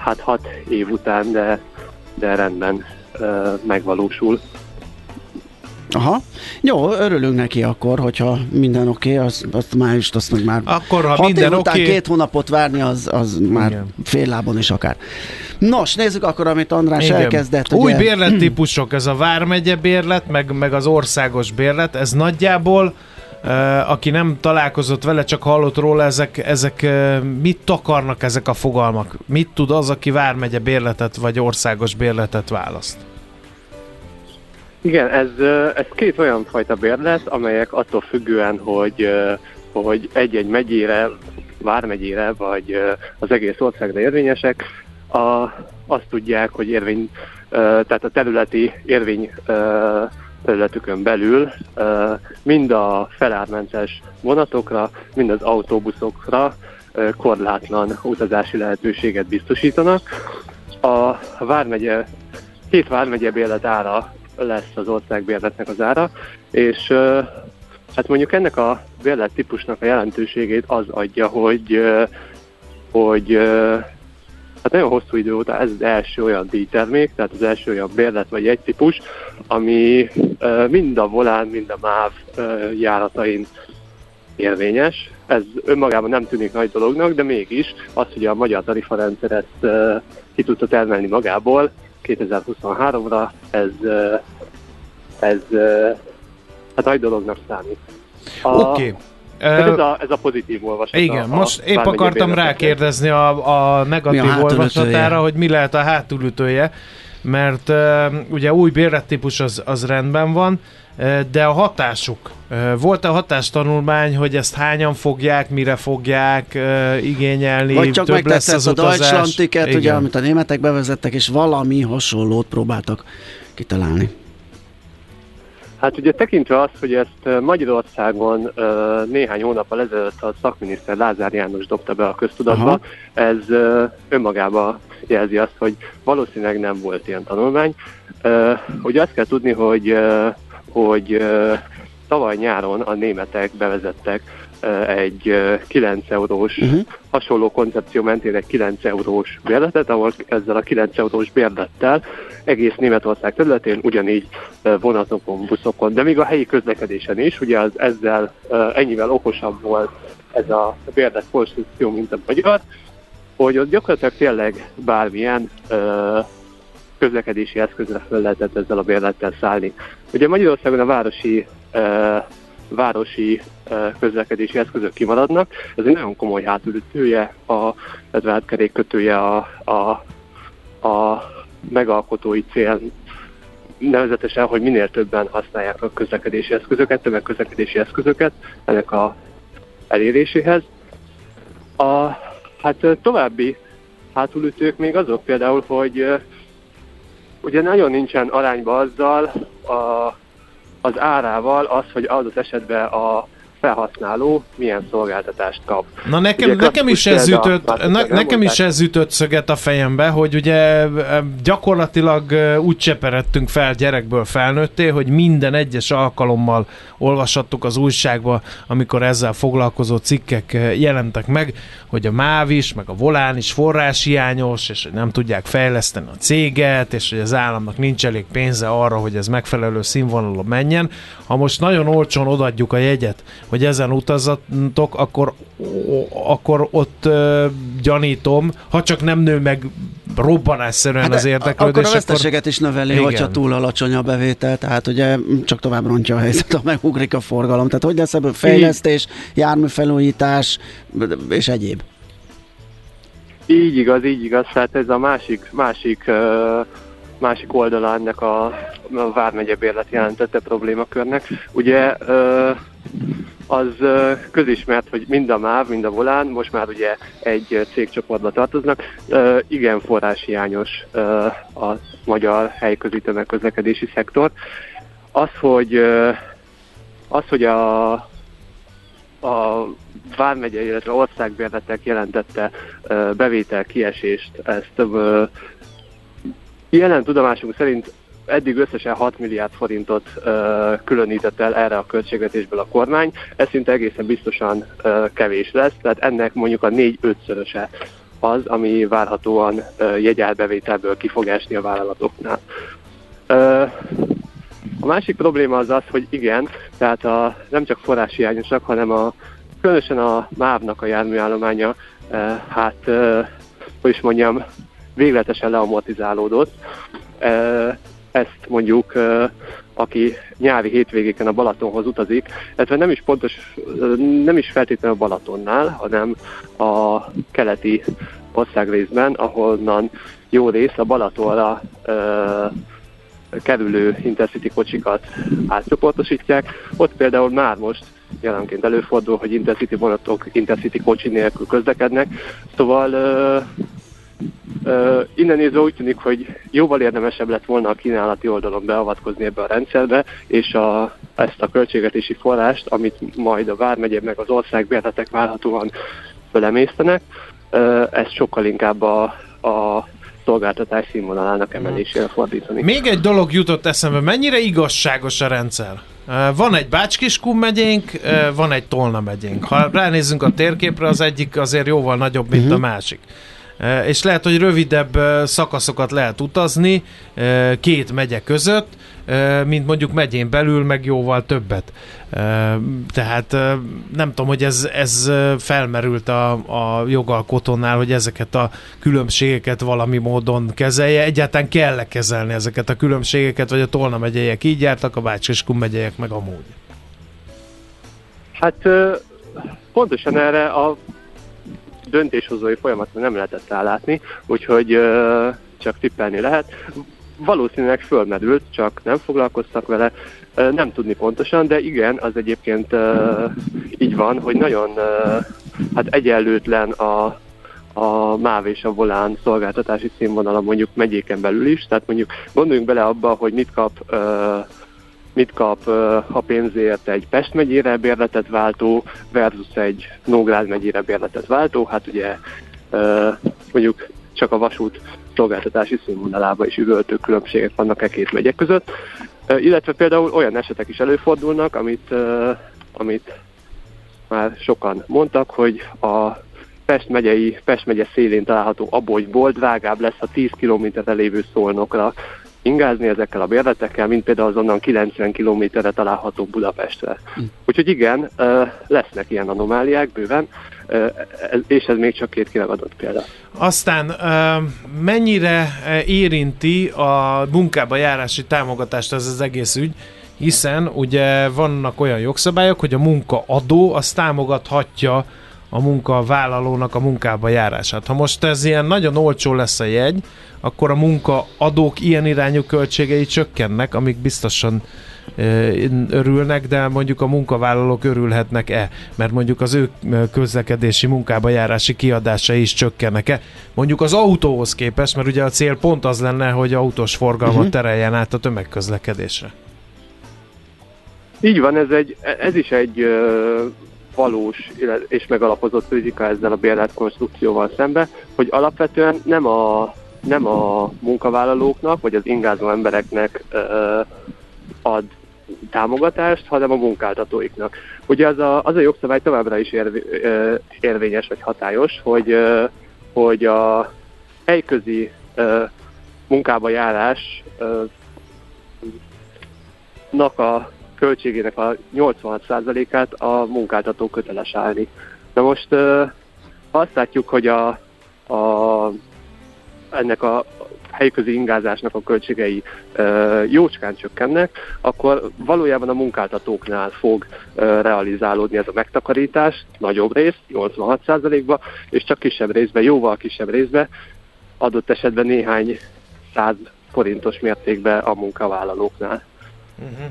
Speaker 7: hát hat év után, de, de rendben megvalósul.
Speaker 2: Aha. Jó, örülünk neki akkor, hogyha minden oké, okay, azt, azt májust, azt meg már
Speaker 3: Akkor, ha
Speaker 2: hat
Speaker 3: minden
Speaker 2: év után
Speaker 3: oké-
Speaker 2: két hónapot várni, az, az már
Speaker 3: Igen.
Speaker 2: fél lábon is akár. Nos, nézzük akkor, amit András
Speaker 3: Igen.
Speaker 2: elkezdett.
Speaker 3: Új
Speaker 2: ugye?
Speaker 3: bérlettípusok, ez a Vármegye bérlet, meg, meg az országos bérlet, ez nagyjából Uh, aki nem találkozott vele, csak hallott róla, ezek, ezek mit takarnak ezek a fogalmak? Mit tud az, aki Vármegye bérletet vagy országos bérletet választ?
Speaker 7: Igen, ez, ez két olyan fajta bérlet, amelyek attól függően, hogy, hogy egy-egy megyére, vármegyére, vagy az egész országra érvényesek, a, azt tudják, hogy érvény, tehát a területi érvény területükön belül mind a felármentes vonatokra, mind az autóbuszokra korlátlan utazási lehetőséget biztosítanak. A Vármegye, két Vármegye bérlet ára lesz az országbérletnek az ára, és hát mondjuk ennek a bérlet típusnak a jelentőségét az adja, hogy, hogy hát nagyon hosszú idő óta ez az első olyan díjtermék, tehát az első olyan bérlet vagy egy típus, ami mind a volán, mind a MÁV járatain érvényes. Ez önmagában nem tűnik nagy dolognak, de mégis az, hogy a magyar tarifarendszer ezt ki tudta termelni magából 2023-ra, ez, ez hát nagy dolognak számít.
Speaker 3: Oké. Okay.
Speaker 7: Tehát Ez a, ez a pozitív olvasat.
Speaker 3: Igen,
Speaker 7: a,
Speaker 3: most épp akartam rákérdezni a, a negatív
Speaker 2: Mi a
Speaker 3: olvasatára, hogy mi lehet a hátulütője, mert uh, ugye új bérlettípus az, az rendben van, uh, de a hatásuk, uh, volt-e hatástanulmány, hogy ezt hányan fogják, mire fogják uh, igényelni,
Speaker 2: Vagy csak
Speaker 3: több lesz az
Speaker 2: a? Deutschland ticket, ugye, amit a németek bevezettek, és valami hasonlót próbáltak kitalálni.
Speaker 7: Hát ugye tekintve azt, hogy ezt Magyarországon néhány hónappal ezelőtt a szakminiszter Lázár János dobta be a köztudatba,
Speaker 2: Aha.
Speaker 7: ez ö, önmagában jelzi azt, hogy valószínűleg nem volt ilyen tanulmány. Ugye azt kell tudni, hogy, hogy tavaly nyáron a németek bevezettek egy ö, 9 eurós
Speaker 2: Uh-huh.
Speaker 7: hasonló koncepció mentén egy 9 eurós bérletet, ahol ezzel a 9 eurós bérlettel egész Németország területén ugyanígy vonatokon, buszokon, de még a helyi közlekedésen is, ugye az ezzel ennyivel okosabb volt ez a bérlet konstrukció, mint a magyar, hogy ott gyakorlatilag tényleg bármilyen közlekedési eszközre föl lehetett ezzel a bérlettel szállni. Ugye Magyarországon a városi városi közlekedési eszközök kimaradnak. Ez egy nagyon komoly hátulütője, a, illetve hát kerékkötője a, a, a megalkotói cél nevezetesen, hogy minél többen használják a közlekedési eszközöket, tömegközlekedési eszközöket ennek a eléréséhez. A, hát további hátulütők még azok például, hogy ugye nagyon nincsen arányba azzal a, az árával az, hogy adott esetben a felhasználó milyen szolgáltatást kap.
Speaker 3: Na nekem,
Speaker 7: Ugye
Speaker 3: nekem is ez ütött, ne, nekem is ez ütött szöget a fejembe, hogy ugye gyakorlatilag úgy cseperedtünk fel gyerekből felnőtté, hogy minden egyes alkalommal olvashattuk az újságba, amikor ezzel foglalkozó cikkek jelentek meg, hogy a MÁV is, meg a Volán is forráshiányos, és hogy nem tudják fejleszteni a céget, és hogy az államnak nincs elég pénze arra, hogy ez megfelelő színvonalon menjen. Ha most nagyon olcsón odaadjuk a jegyet, hogy ezen utazatok, akkor, akkor ott ö, gyanítom, ha csak nem nő meg robbanásszerűen az
Speaker 2: de
Speaker 3: érdeklődés,
Speaker 2: akkor a veszteséget is növeli,
Speaker 3: Igen.
Speaker 2: hogyha túl alacsony a bevétel, tehát ugye csak tovább rontja a helyzet, ha megugrik a forgalom. Tehát hogy lesz ebből fejlesztés, járműfelújítás és egyéb?
Speaker 7: Így igaz, így igaz, tehát ez a másik, másik, ö, másik oldala ennek a, a Vármegye bérlet jelentette problémakörnek. Ugye az közismert, hogy mind a MÁV, mind a Volán most már ugye egy cégcsoportba tartoznak. Igen forráshiányos a magyar helyközi tömegközlekedési szektor. Az, hogy az, hogy a, a Vármegye, illetve országbérletek jelentette bevétel kiesést, ezt jelen tudomásunk szerint eddig összesen 6 milliárd forintot ö, különített el erre a költségvetésből a kormány, ez szinte egészen biztosan ö, kevés lesz, tehát ennek mondjuk a 4-5-szöröse az, ami várhatóan ö, jegyárbevételből ki fog esni a vállalatoknál. Ö, a másik probléma az az, hogy igen, tehát a, nem csak forráshiányosak, hanem a, különösen a MÁV-nak a járműállománya, e, hát, e, hogy is mondjam, végletesen leamortizálódott. Ezt mondjuk, aki nyári hétvégéken a Balatonhoz utazik, illetve nem is pontos, nem is feltétlenül a Balatonnál, hanem a keleti országrészben, ahonnan jó rész a Balatonra e, kerülő Intercity kocsikat átcsoportosítják. Ott például már most jelenként előfordul, hogy Intercity vonatok Intercity kocsi nélkül közlekednek. Szóval uh, uh, innen nézve úgy tűnik, hogy jóval érdemesebb lett volna a kínálati oldalon beavatkozni ebbe a rendszerbe, és a, ezt a költségvetési forrást, amit majd a Vármegye meg az ország bérletek várhatóan fölemésztenek, uh, ezt sokkal inkább a, a szolgáltatás színvonalának emelésére fordítani.
Speaker 3: Még egy dolog jutott eszembe, mennyire igazságos a rendszer? Van egy Bácskiskun megyénk, van egy Tolna megyénk. Ha ránézzünk a térképre, az egyik azért jóval nagyobb, mint uh-huh. a másik. És lehet, hogy rövidebb szakaszokat lehet utazni két megye között, mint mondjuk megyén belül, meg jóval többet. Tehát nem tudom, hogy ez, ez felmerült a, a jogalkotónál, hogy ezeket a különbségeket valami módon kezelje. Egyáltalán kell -e kezelni ezeket a különbségeket, vagy a Tolna megyeiek így jártak, a Bács és Kum megyeiek meg amúgy?
Speaker 7: Hát pontosan erre a döntéshozói folyamatot nem lehetett rálátni, úgyhogy csak tippelni lehet. Valószínűleg fölmerült, csak nem foglalkoztak vele, nem tudni pontosan, de igen, az egyébként így van, hogy nagyon hát egyenlőtlen a, a MÁV és a volán szolgáltatási színvonala mondjuk megyéken belül is, tehát mondjuk gondoljunk bele abba, hogy mit kap mit kap a pénzért egy Pest megyére bérletet váltó versus egy Nógrád megyére bérletet váltó, hát ugye mondjuk csak a vasút szolgáltatási színvonalában is üvöltő különbségek vannak e két megyek között. Illetve például olyan esetek is előfordulnak, amit, amit már sokan mondtak, hogy a Pest megyei, Pest megye szélén található Abolyból drágább lesz a 10 kilométerre lévő szolnokra ingázni ezekkel a bérletekkel, mint például azonnan 90 kilométerre található Budapestre. Hm. Úgyhogy igen, lesznek ilyen anomáliák bőven, és ez még csak két kiragadott példa.
Speaker 3: Aztán mennyire érinti a munkába járási támogatást ez az egész ügy, hiszen ugye vannak olyan jogszabályok, hogy a munkaadó az támogathatja a munkavállalónak a munkába járását. Ha most ez ilyen nagyon olcsó lesz a jegy, akkor a munkaadók ilyen irányú költségei csökkennek, amik biztosan örülnek, de mondjuk a munkavállalók örülhetnek-e, mert mondjuk az ő közlekedési munkába járási kiadásai is csökkennek-e. Mondjuk az autóhoz képest, mert ugye a cél pont az lenne, hogy autós forgalmat uh-huh. tereljen át a tömegközlekedésre.
Speaker 7: Így van, ez, egy, ez is egy valós és megalapozott kritika ezzel a bérlet konstrukcióval szembe, hogy alapvetően nem a, nem a munkavállalóknak, vagy az ingázó embereknek ö, ad támogatást, hanem a munkáltatóiknak. Ugye az a, az a jogszabály továbbra is érv, ö, érvényes vagy hatályos, hogy, ö, hogy a helyközi ö, munkába járás ö, a költségének a 86%-át a munkáltató köteles állni. Na most azt látjuk, hogy a, a, ennek a helyközi ingázásnak a költségei ö, jócskán csökkennek, akkor valójában a munkáltatóknál fog ö, realizálódni ez a megtakarítás, nagyobb rész, 86%-ba, és csak kisebb részben, jóval kisebb részben, adott esetben néhány száz forintos mértékben a munkavállalóknál. Uh-huh.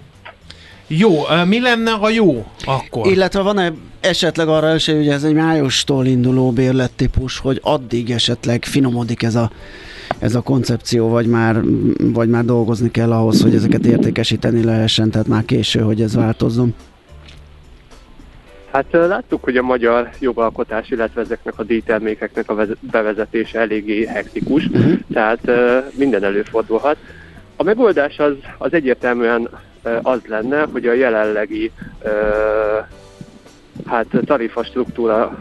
Speaker 3: Jó, mi lenne, ha jó akkor?
Speaker 2: Illetve van-e esetleg arra esély, hogy ez egy májustól induló bérlettípus, hogy addig esetleg finomodik ez a, ez a koncepció, vagy már, vagy már dolgozni kell ahhoz, hogy ezeket értékesíteni lehessen, tehát már késő, hogy ez változzon?
Speaker 7: Hát láttuk, hogy a magyar jogalkotás, illetve ezeknek a díjtermékeknek a bevezetése eléggé hektikus, uh-huh. tehát minden előfordulhat. A megoldás az, az egyértelműen az lenne, hogy a jelenlegi hát tarifa struktúra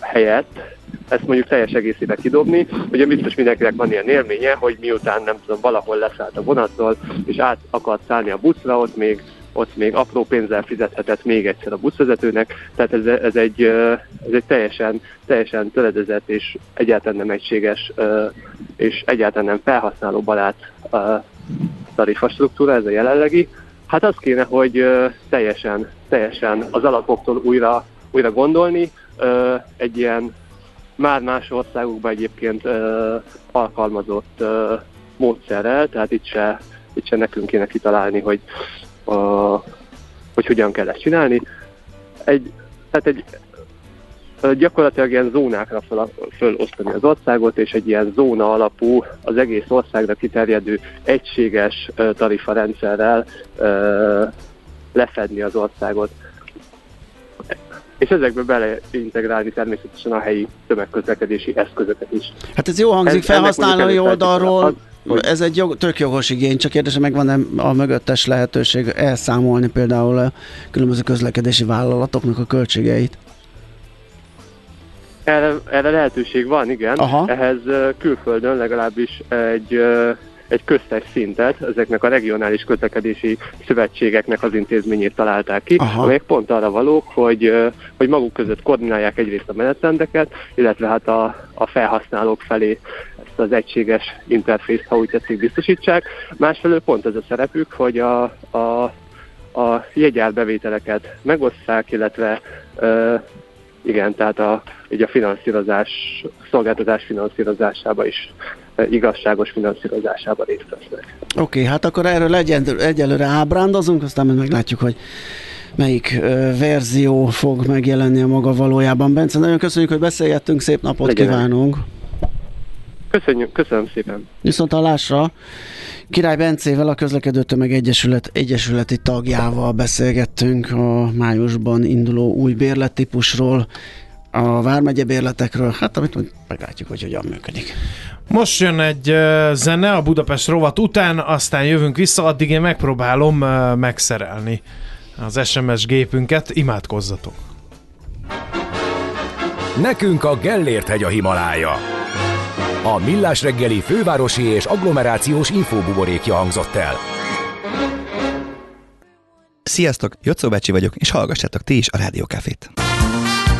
Speaker 7: helyett ezt mondjuk teljes egészébe kidobni. Ugye biztos mindenkinek van ilyen élménye, hogy miután nem tudom, valahol leszállt a vonatról, és át akart szállni a buszra, ott még ott még apró pénzzel fizethetett még egyszer a buszvezetőnek, tehát ez, ez, egy, ez egy teljesen, teljesen töredezett és egyáltalán nem egységes és egyáltalán nem felhasználó barát ö, tarifa struktúra, ez a jelenlegi. Hát az kéne, hogy teljesen, teljesen az alapoktól újra, újra gondolni, egy ilyen már más országokban egyébként alkalmazott módszerrel, tehát itt se, itt se nekünk kéne kitalálni, hogy, hogy hogyan kell ezt csinálni. Egy, tehát egy gyakorlatilag ilyen zónákra föl, fölosztani az országot, és egy ilyen zóna alapú, az egész országra kiterjedő egységes tarifarendszerrel lefedni az országot és ezekbe beleintegrálni természetesen a helyi tömegközlekedési eszközöket is.
Speaker 2: Hát ez jó hangzik felhasználói oldalról,
Speaker 7: az, hogy-
Speaker 2: ez egy jog, tök jogos igény, csak kérdésem meg van a mögöttes lehetőség elszámolni például a különböző közlekedési vállalatoknak a költségeit.
Speaker 7: Erre, erre lehetőség van, igen.
Speaker 2: Aha.
Speaker 7: Ehhez külföldön legalábbis egy, egy köztes szintet, ezeknek a regionális közlekedési szövetségeknek az intézményét találták ki,
Speaker 2: Aha.
Speaker 7: amelyek pont arra valók, hogy, hogy maguk között koordinálják egyrészt a menetrendeket, illetve hát a, a felhasználók felé ezt az egységes interfészt, ha úgy tetszik, biztosítsák. Másfelől pont ez a szerepük, hogy a, a, a jegyárbevételeket megosszák, illetve ö, igen, tehát a, így a finanszírozás, a szolgáltatás finanszírozásába is e, igazságos finanszírozásába részt vesznek.
Speaker 2: Oké, okay, hát akkor erről legyen, egyelőre ábrándozunk, aztán majd meglátjuk, hogy melyik ö, verzió fog megjelenni a maga valójában. Bence, nagyon köszönjük, hogy beszélgettünk, szép napot
Speaker 7: Legyen.
Speaker 2: kívánunk!
Speaker 7: Köszönjük, köszönöm szépen.
Speaker 2: Viszont hallásra Király Bencével, a Közlekedő Tömeg Egyesület egyesületi tagjával beszélgettünk a májusban induló új bérlettípusról, a Vármegye bérletekről, hát amit majd meglátjuk, hogy hogyan működik.
Speaker 3: Most jön egy ö, zene a Budapest rovat után, aztán jövünk vissza, addig én megpróbálom megszerelni az SMS gépünket, imádkozzatok.
Speaker 4: Nekünk a Gellért hegy a Himalája. A Millás reggeli fővárosi és agglomerációs infóbuborékja hangzott el.
Speaker 8: Sziasztok, Jocó Becsi vagyok, és hallgassátok ti is a Rádiókafét.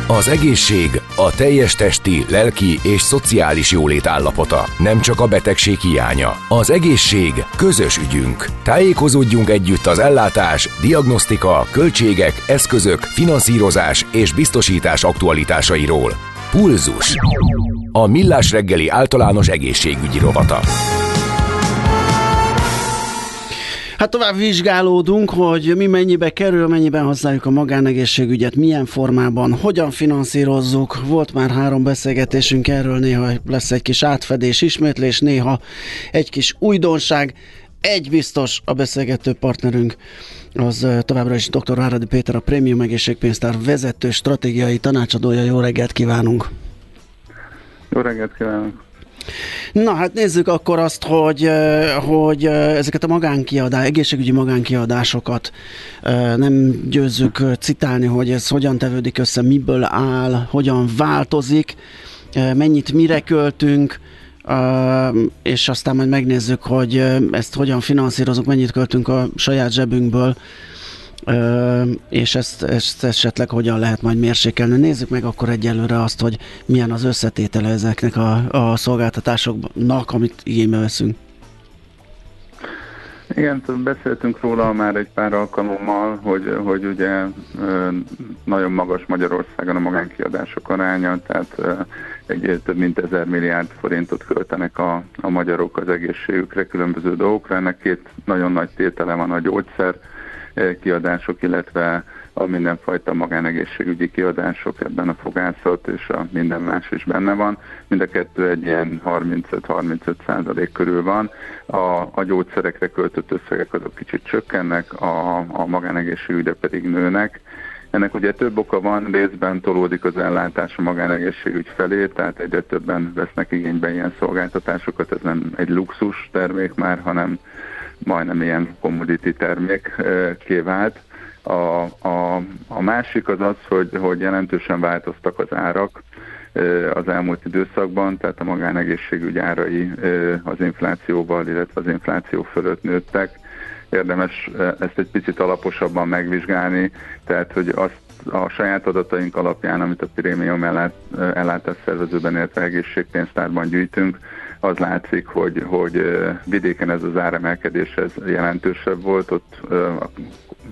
Speaker 4: Az egészség a teljes testi, lelki és szociális jólét állapota, nem csak a betegség hiánya. Az egészség közös ügyünk. Tájékozódjunk együtt az ellátás, diagnosztika, költségek, eszközök, finanszírozás és biztosítás aktualitásairól. Pulzus. A Millás reggeli általános egészségügyi rovata.
Speaker 2: Hát tovább vizsgálódunk, hogy mi mennyibe kerül, mennyiben használjuk a magánegészségügyet, milyen formában, hogyan finanszírozzuk. Volt már három beszélgetésünk erről, néha lesz egy kis átfedés, ismétlés, néha egy kis újdonság. Egy biztos a beszélgető partnerünk, az továbbra is dr. Váradi Péter, a Prémium Egészségpénztár vezető stratégiai tanácsadója. Jó reggelt kívánunk!
Speaker 9: Jó reggelt kívánok!
Speaker 2: Na hát nézzük akkor azt, hogy, ö, hogy ö, ezeket a magánkiadás, egészségügyi magánkiadásokat ö, nem győzzük citálni, hogy ez hogyan tevődik össze, miből áll, hogyan változik, mennyit mire költünk, és aztán majd megnézzük, hogy ezt hogyan finanszírozunk, mennyit költünk a saját zsebünkből, és ezt, ezt esetleg hogyan lehet majd mérsékelni. Nézzük meg akkor egyelőre azt, hogy milyen az összetétele ezeknek a, a szolgáltatásoknak, amit igénybe veszünk.
Speaker 9: Igen, beszéltünk róla már egy pár alkalommal, hogy, hogy ugye nagyon magas Magyarországon a magánkiadások aránya, tehát egy több mint ezer milliárd forintot költenek a, a magyarok az egészségükre, különböző dolgokra. Ennek két nagyon nagy tétele van a gyógyszer kiadások, illetve a mindenfajta magánegészségügyi kiadások, ebben a fogászat és a minden más is benne van. Mind a kettő egy ilyen 35-35 százalék körül van. A, a gyógyszerekre költött összegek azok kicsit csökkennek, a, a magánegészségügyre pedig nőnek Ennek ugye több oka van, részben tolódik az ellátás a magánegészségügy felé, tehát egyre többen vesznek igénybe ilyen szolgáltatásokat, ez nem egy luxus termék már, hanem majdnem ilyen commodity termék kivált. A, a, a másik az az, hogy, hogy jelentősen változtak az árak az elmúlt időszakban, tehát a magánegészségügy árai az inflációval, illetve az infláció fölött nőttek. Érdemes ezt egy picit alaposabban megvizsgálni, tehát hogy azt a saját adataink alapján, amit a prémium ellát, ellátás szervezőben, illetve egészségpénztárban gyűjtünk, az látszik, hogy, hogy vidéken ez az áremelkedés ez jelentősebb volt, ott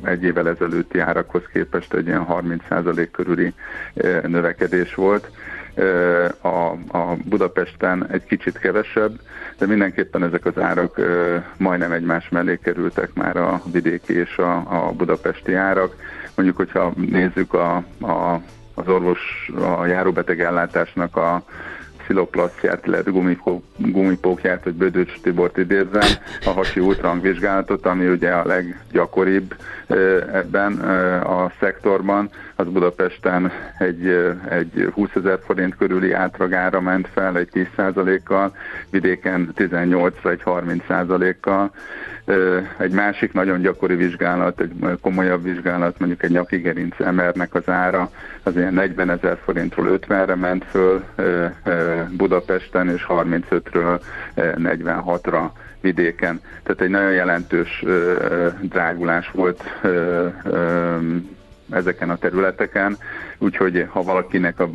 Speaker 9: egy évvel ezelőtti árakhoz képest egy ilyen 30% körüli növekedés volt. A, a Budapesten egy kicsit kevesebb, de mindenképpen ezek az árak majdnem egymás mellé kerültek már a vidéki és a, a budapesti árak. Mondjuk, hogyha nézzük a, a, az orvos, a járóbeteg ellátásnak a xiloplasztját, illetve gumipó, gumipókját, vagy Bödöcs Tibort idézzem, a hasi útrangvizsgálatot, ami ugye a leggyakoribb ebben a szektorban, az Budapesten egy, egy 20 ezer forint körüli átlagára ment fel, egy 10%-kal, vidéken 18 egy 30%-kal. Egy másik nagyon gyakori vizsgálat, egy komolyabb vizsgálat, mondjuk egy nyakigerinc emernek az ára, az ilyen 40 ezer forintról 50-re ment föl Budapesten, és 35-ről 46-ra vidéken. Tehát egy nagyon jelentős drágulás volt ezeken a területeken, úgyhogy ha valakinek a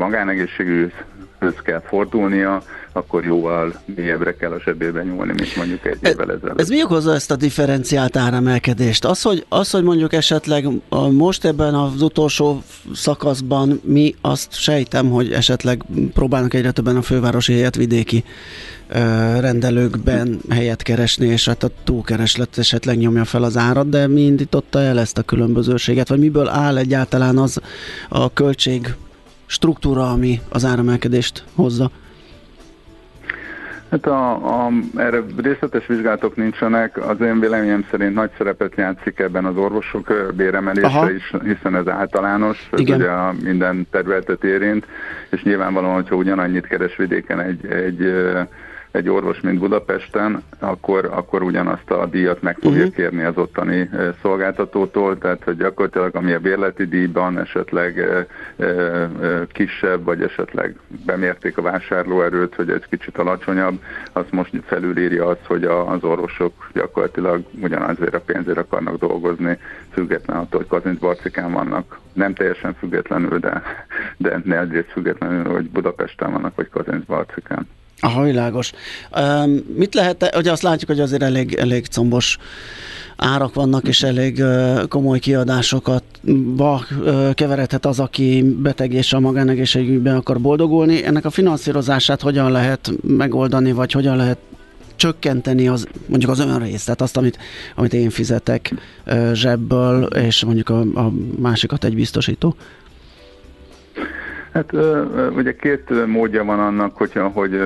Speaker 9: magánegészségügyhöz kell fordulnia, akkor jóval mélyebbre kell a zsebébe nyúlni, mint mondjuk egy évvel ezelőtt.
Speaker 2: Ez mi okozza ezt a differenciált áremelkedést? Az, hogy, az, hogy mondjuk esetleg most ebben az utolsó szakaszban mi azt sejtem, hogy esetleg próbálnak egyre többen a fővárosi helyet vidéki rendelőkben helyet keresni, és hát a túlkereslet esetleg nyomja fel az árat, de mi indította el ezt a különbözőséget, vagy miből áll egyáltalán az a költség struktúra, ami az áremelkedést hozza?
Speaker 9: Hát a, a, erre részletes vizsgálatok nincsenek. Az én véleményem szerint nagy szerepet játszik ebben az orvosok béremelése Aha. is, hiszen ez általános, ez ugye a minden területet érint, és nyilvánvalóan, hogyha ugyanannyit keres vidéken egy, egy egy orvos, mint Budapesten, akkor, akkor ugyanazt a díjat meg fogja uh-huh. kérni az ottani szolgáltatótól, tehát hogy gyakorlatilag ami a bérleti díjban esetleg e, e, kisebb, vagy esetleg bemérték a vásárlóerőt, hogy ez kicsit alacsonyabb, azt most felülírja azt, hogy a, az orvosok gyakorlatilag ugyanazért a pénzért akarnak dolgozni, független attól, hogy Kazinc Barcikán vannak. Nem teljesen függetlenül, de, de egyrészt függetlenül, hogy Budapesten vannak, vagy Kazinc Barcikán.
Speaker 2: Aha, világos. Um, mit lehet, ugye azt látjuk, hogy azért elég, elég combos árak vannak, és elég uh, komoly kiadásokat uh, keveredhet az, aki beteg és a magánegészségügyben akar boldogulni. Ennek a finanszírozását hogyan lehet megoldani, vagy hogyan lehet csökkenteni az, mondjuk az önrészt, tehát azt, amit, amit én fizetek uh, zsebből, és mondjuk a, a másikat egy biztosító?
Speaker 9: Hát ugye két módja van annak, hogyha, hogy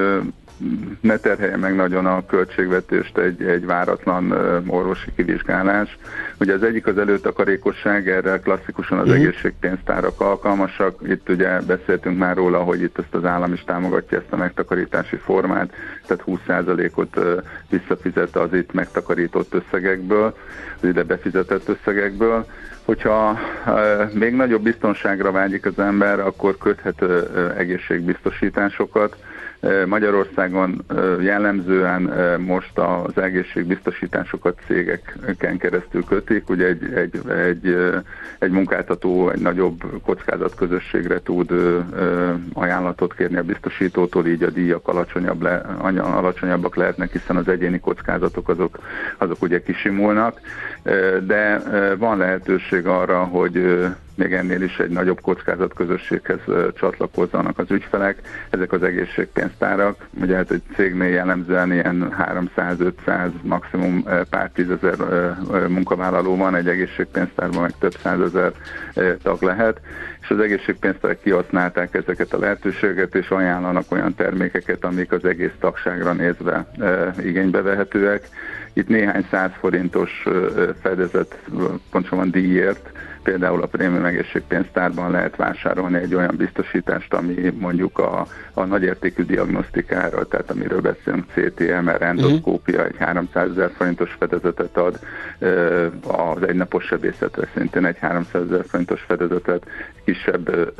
Speaker 9: ne terhelje meg nagyon a költségvetést egy, egy váratlan orvosi kivizsgálás. Ugye az egyik az előtakarékosság, erre klasszikusan az uh-huh. egészségpénztárak alkalmasak. Itt ugye beszéltünk már róla, hogy itt ezt az állam is támogatja ezt a megtakarítási formát, tehát 20%-ot visszafizet az itt megtakarított összegekből, az ide befizetett összegekből. Hogyha még nagyobb biztonságra vágyik az ember, akkor köthet egészségbiztosításokat, Magyarországon jellemzően most az egészségbiztosításokat cégeken keresztül kötik, ugye egy, egy, egy, egy munkáltató egy nagyobb kockázatközösségre tud ajánlatot kérni a biztosítótól, így a díjak alacsonyabb le, alacsonyabbak lehetnek, hiszen az egyéni kockázatok azok, azok ugye kisimulnak, de van lehetőség arra, hogy még ennél is egy nagyobb kockázatközösséghez csatlakozzanak az ügyfelek. Ezek az egészségpénztárak, ugye hát egy cégnél jellemzően ilyen 300-500, maximum pár tízezer munkavállaló van, egy egészségpénztárban meg több százezer tag lehet, és az egészségpénztárak kihasználták ezeket a lehetőségeket, és ajánlanak olyan termékeket, amik az egész tagságra nézve igénybe vehetőek. Itt néhány száz forintos fedezet, pontosabban díjért például a prémium egészségpénztárban lehet vásárolni egy olyan biztosítást, ami mondjuk a, a nagyértékű diagnosztikára, tehát amiről beszélünk, CT, endoszkópia, egy 300 ezer forintos fedezetet ad, az egynapos sebészetre szintén egy 300 ezer forintos fedezetet, kisebb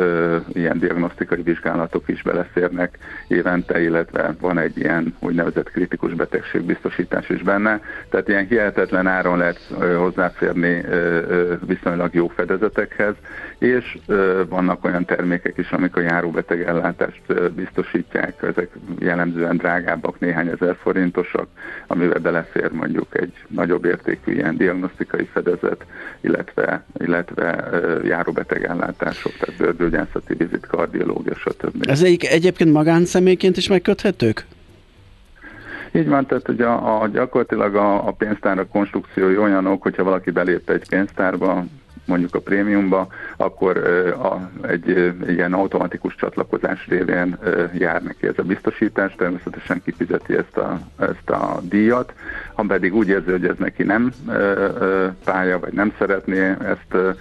Speaker 9: ilyen diagnosztikai vizsgálatok is beleszérnek évente, illetve van egy ilyen úgynevezett kritikus betegségbiztosítás is benne, tehát ilyen hihetetlen áron lehet hozzáférni viszonylag jó fedezetekhez, és vannak olyan termékek is, amik a járóbeteg ellátást biztosítják, ezek jellemzően drágábbak, néhány ezer forintosak, amivel belefér mondjuk egy nagyobb értékű ilyen diagnosztikai fedezet, illetve, illetve járóbeteg ellátások, tehát bőrgyógyászati vizit, kardiológia, stb.
Speaker 2: Ezek egyébként magánszemélyként is megköthetők?
Speaker 9: Így van, tehát ugye a, a gyakorlatilag a, a pénztárak konstrukciói olyanok, hogyha valaki belép egy pénztárba, mondjuk a prémiumba, akkor a, egy, ilyen automatikus csatlakozás révén jár neki ez a biztosítás, természetesen kifizeti ezt a, ezt a díjat, ha pedig úgy érzi, hogy ez neki nem pálya, vagy nem szeretné, ezt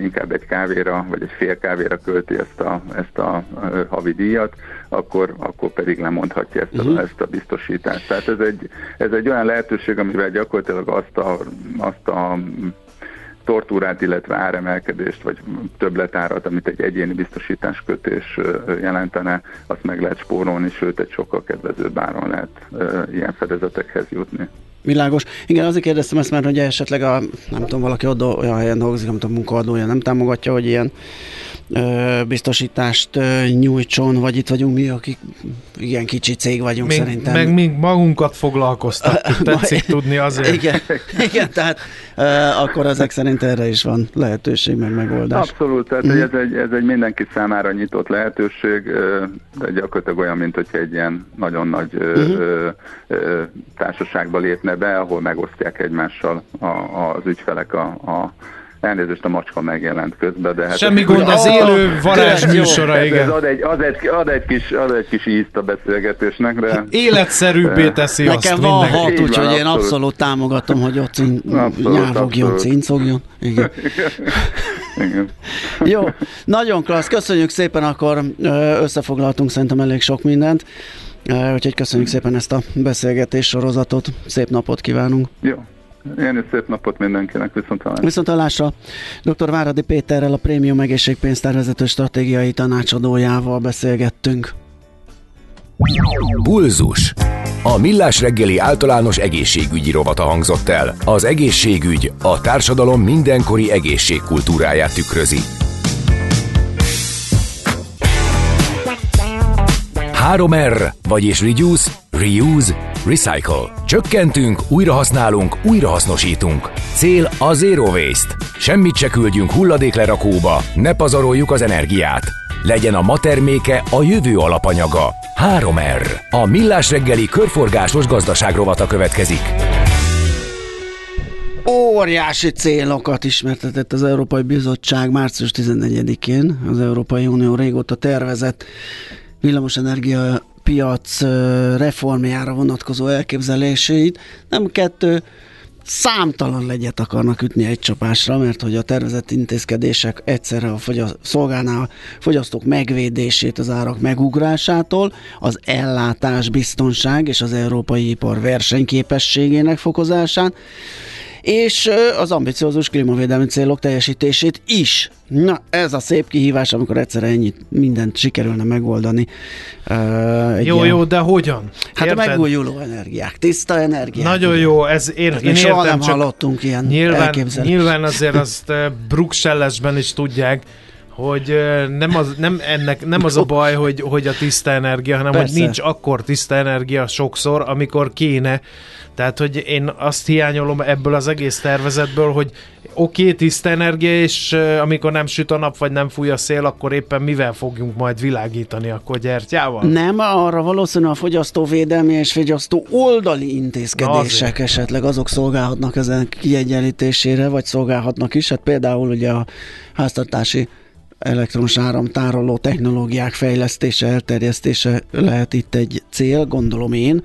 Speaker 9: inkább egy kávéra, vagy egy fél kávéra költi ezt a, ezt a havi díjat, akkor, akkor pedig lemondhatja ezt a, uh-huh. ezt a biztosítást. Tehát ez egy, ez egy olyan lehetőség, amivel gyakorlatilag azt a, azt a tortúrát, illetve áremelkedést, vagy többletárat, amit egy egyéni biztosításkötés jelentene, azt meg lehet spórolni, sőt egy sokkal kedvezőbb áron lehet ilyen fedezetekhez jutni.
Speaker 2: Világos. Igen, azért kérdeztem ezt, mert hogy esetleg a, nem tudom, valaki oda olyan helyen dolgozik, amit a munkaadója nem támogatja, hogy ilyen biztosítást nyújtson, vagy itt vagyunk mi, akik igen kicsi cég vagyunk
Speaker 3: még,
Speaker 2: szerintem.
Speaker 3: Meg még magunkat foglalkoztatjuk, tetszik tudni azért.
Speaker 2: Igen, igen tehát ö, akkor ezek szerint erre is van lehetőség, meg megoldás.
Speaker 9: Abszolút, tehát mm. ez, egy, ez egy mindenki számára nyitott lehetőség, de gyakorlatilag olyan, mint hogyha egy ilyen nagyon nagy ö, ö, társaságba lépne be, ahol megosztják egymással a, az ügyfelek a, a Elnézést, a macska megjelent közben, de hát...
Speaker 3: Semmi gond, az élő varázs műsora, igen.
Speaker 9: Ez ad egy, ad, egy, ad, egy kis, ad egy kis ízt a beszélgetésnek, de...
Speaker 3: Életszerűbbé teszi
Speaker 2: Nekem
Speaker 3: azt
Speaker 2: Nekem van hat, úgyhogy én abszolút. abszolút támogatom, hogy ott nyávogjon, cincogjon. Igen. igen. Jó, nagyon klassz, köszönjük szépen, akkor összefoglaltunk szerintem elég sok mindent. Úgyhogy köszönjük szépen ezt a beszélgetés sorozatot. Szép napot kívánunk.
Speaker 9: Jó. Én is szép napot mindenkinek, viszont hallásra.
Speaker 2: Viszont hallásra. Dr. Váradi Péterrel, a Prémium Egészségpénztár vezető stratégiai tanácsadójával beszélgettünk.
Speaker 4: Bulzus. A Millás reggeli általános egészségügyi rovata hangzott el. Az egészségügy a társadalom mindenkori egészségkultúráját tükrözi. 3R, vagyis Reduce, Reuse, Recycle. Csökkentünk, újrahasználunk, újrahasznosítunk. Cél a Zero Waste. Semmit se küldjünk hulladéklerakóba, ne pazaroljuk az energiát. Legyen a ma terméke a jövő alapanyaga. 3R. A Millás reggeli körforgásos gazdaságrovata következik.
Speaker 2: Óriási célokat ismertetett az Európai Bizottság március 14-én. Az Európai Unió régóta tervezett villamosenergia piac reformjára vonatkozó elképzeléseit. Nem kettő, számtalan legyet akarnak ütni egy csapásra, mert hogy a tervezett intézkedések egyszerre a szolgálná a fogyasztók megvédését az árak megugrásától, az ellátás biztonság és az európai ipar versenyképességének fokozásán, és az ambiciózus klímavédelmi célok teljesítését is. Na, ez a szép kihívás, amikor egyszer ennyit mindent sikerülne megoldani.
Speaker 3: Uh, jó, ilyen... jó, de hogyan?
Speaker 2: Hát Érted? a megújuló energiák, tiszta energiák.
Speaker 3: Nagyon igen. jó, ez én, én
Speaker 2: soha
Speaker 3: értem,
Speaker 2: nem hallottunk ilyen
Speaker 3: nyilván, nyilván azért azt Bruxellesben is tudják, hogy nem az, nem ennek, nem az a baj, hogy, hogy a tiszta energia, hanem Persze. hogy nincs akkor tiszta energia sokszor, amikor kéne. Tehát, hogy én azt hiányolom ebből az egész tervezetből, hogy oké, okay, tiszta energia, és amikor nem süt a nap, vagy nem fúj a szél, akkor éppen mivel fogjunk majd világítani, akkor gyertyával?
Speaker 2: Nem, arra valószínűleg a fogyasztóvédelmi és fogyasztó oldali intézkedések Na esetleg azok szolgálhatnak ezen kiegyenlítésére, vagy szolgálhatnak is. Hát például ugye a háztartási elektromos áramtároló technológiák fejlesztése, elterjesztése lehet itt egy cél, gondolom én.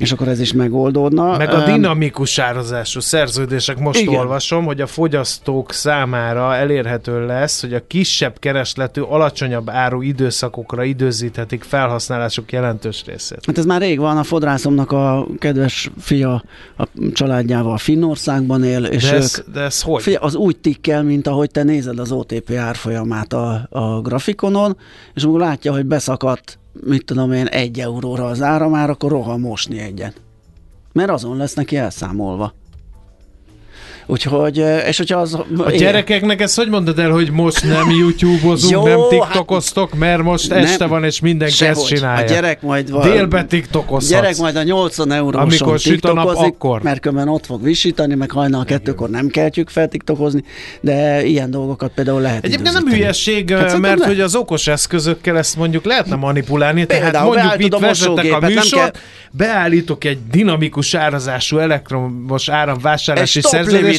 Speaker 2: És akkor ez is megoldódna.
Speaker 3: Meg a dinamikus árazású szerződések, most
Speaker 2: Igen.
Speaker 3: Olvasom, hogy a fogyasztók számára elérhető lesz, hogy a kisebb keresletű, alacsonyabb áru időszakokra időzíthetik felhasználásuk jelentős részét.
Speaker 2: Hát ez már rég van, a fodrászomnak a kedves fia a családjával Finnországban él, és
Speaker 3: De
Speaker 2: ők
Speaker 3: ez, de ez hogy?
Speaker 2: Figyelj, az úgy tikkel, mint ahogy te nézed az OTP árfolyamát a, a grafikonon, és akkor látja, hogy beszakadt, mit tudom én, egy euróra az ára, már akkor rohan mosni egyet. Mert azon lesz neki elszámolva. Úgyhogy, és hogyha az...
Speaker 3: A gyerekeknek ezt hogy mondod el, hogy most nem YouTube-ozunk,
Speaker 2: Jó,
Speaker 3: nem
Speaker 2: hát-
Speaker 3: TikTokoztok, mert most
Speaker 2: Nem,
Speaker 3: este van, és mindenki
Speaker 2: sehogy.
Speaker 3: ezt csinálja.
Speaker 2: A gyerek majd van-
Speaker 3: Délbe TikTokozhatsz.
Speaker 2: Gyerek majd a 80 euróson
Speaker 3: Amikor süt a nap, akkor.
Speaker 2: mert különben ott fog visítani, meg hajnal kettőkor nem keltjük fel tiktokozni, de ilyen dolgokat például lehet
Speaker 3: Egyébként nem
Speaker 2: időzíteni.
Speaker 3: hülyeség,
Speaker 2: Hát
Speaker 3: mert
Speaker 2: ne.
Speaker 3: hogy az okos eszközökkel ezt mondjuk lehetne manipulálni. Tehát
Speaker 2: Például
Speaker 3: mondjuk
Speaker 2: beállítod
Speaker 3: itt
Speaker 2: a
Speaker 3: vezetek a
Speaker 2: nem
Speaker 3: műsort,
Speaker 2: kell-
Speaker 3: beállítok egy dinamikus árazású elektromos áramvásárlási
Speaker 2: Egy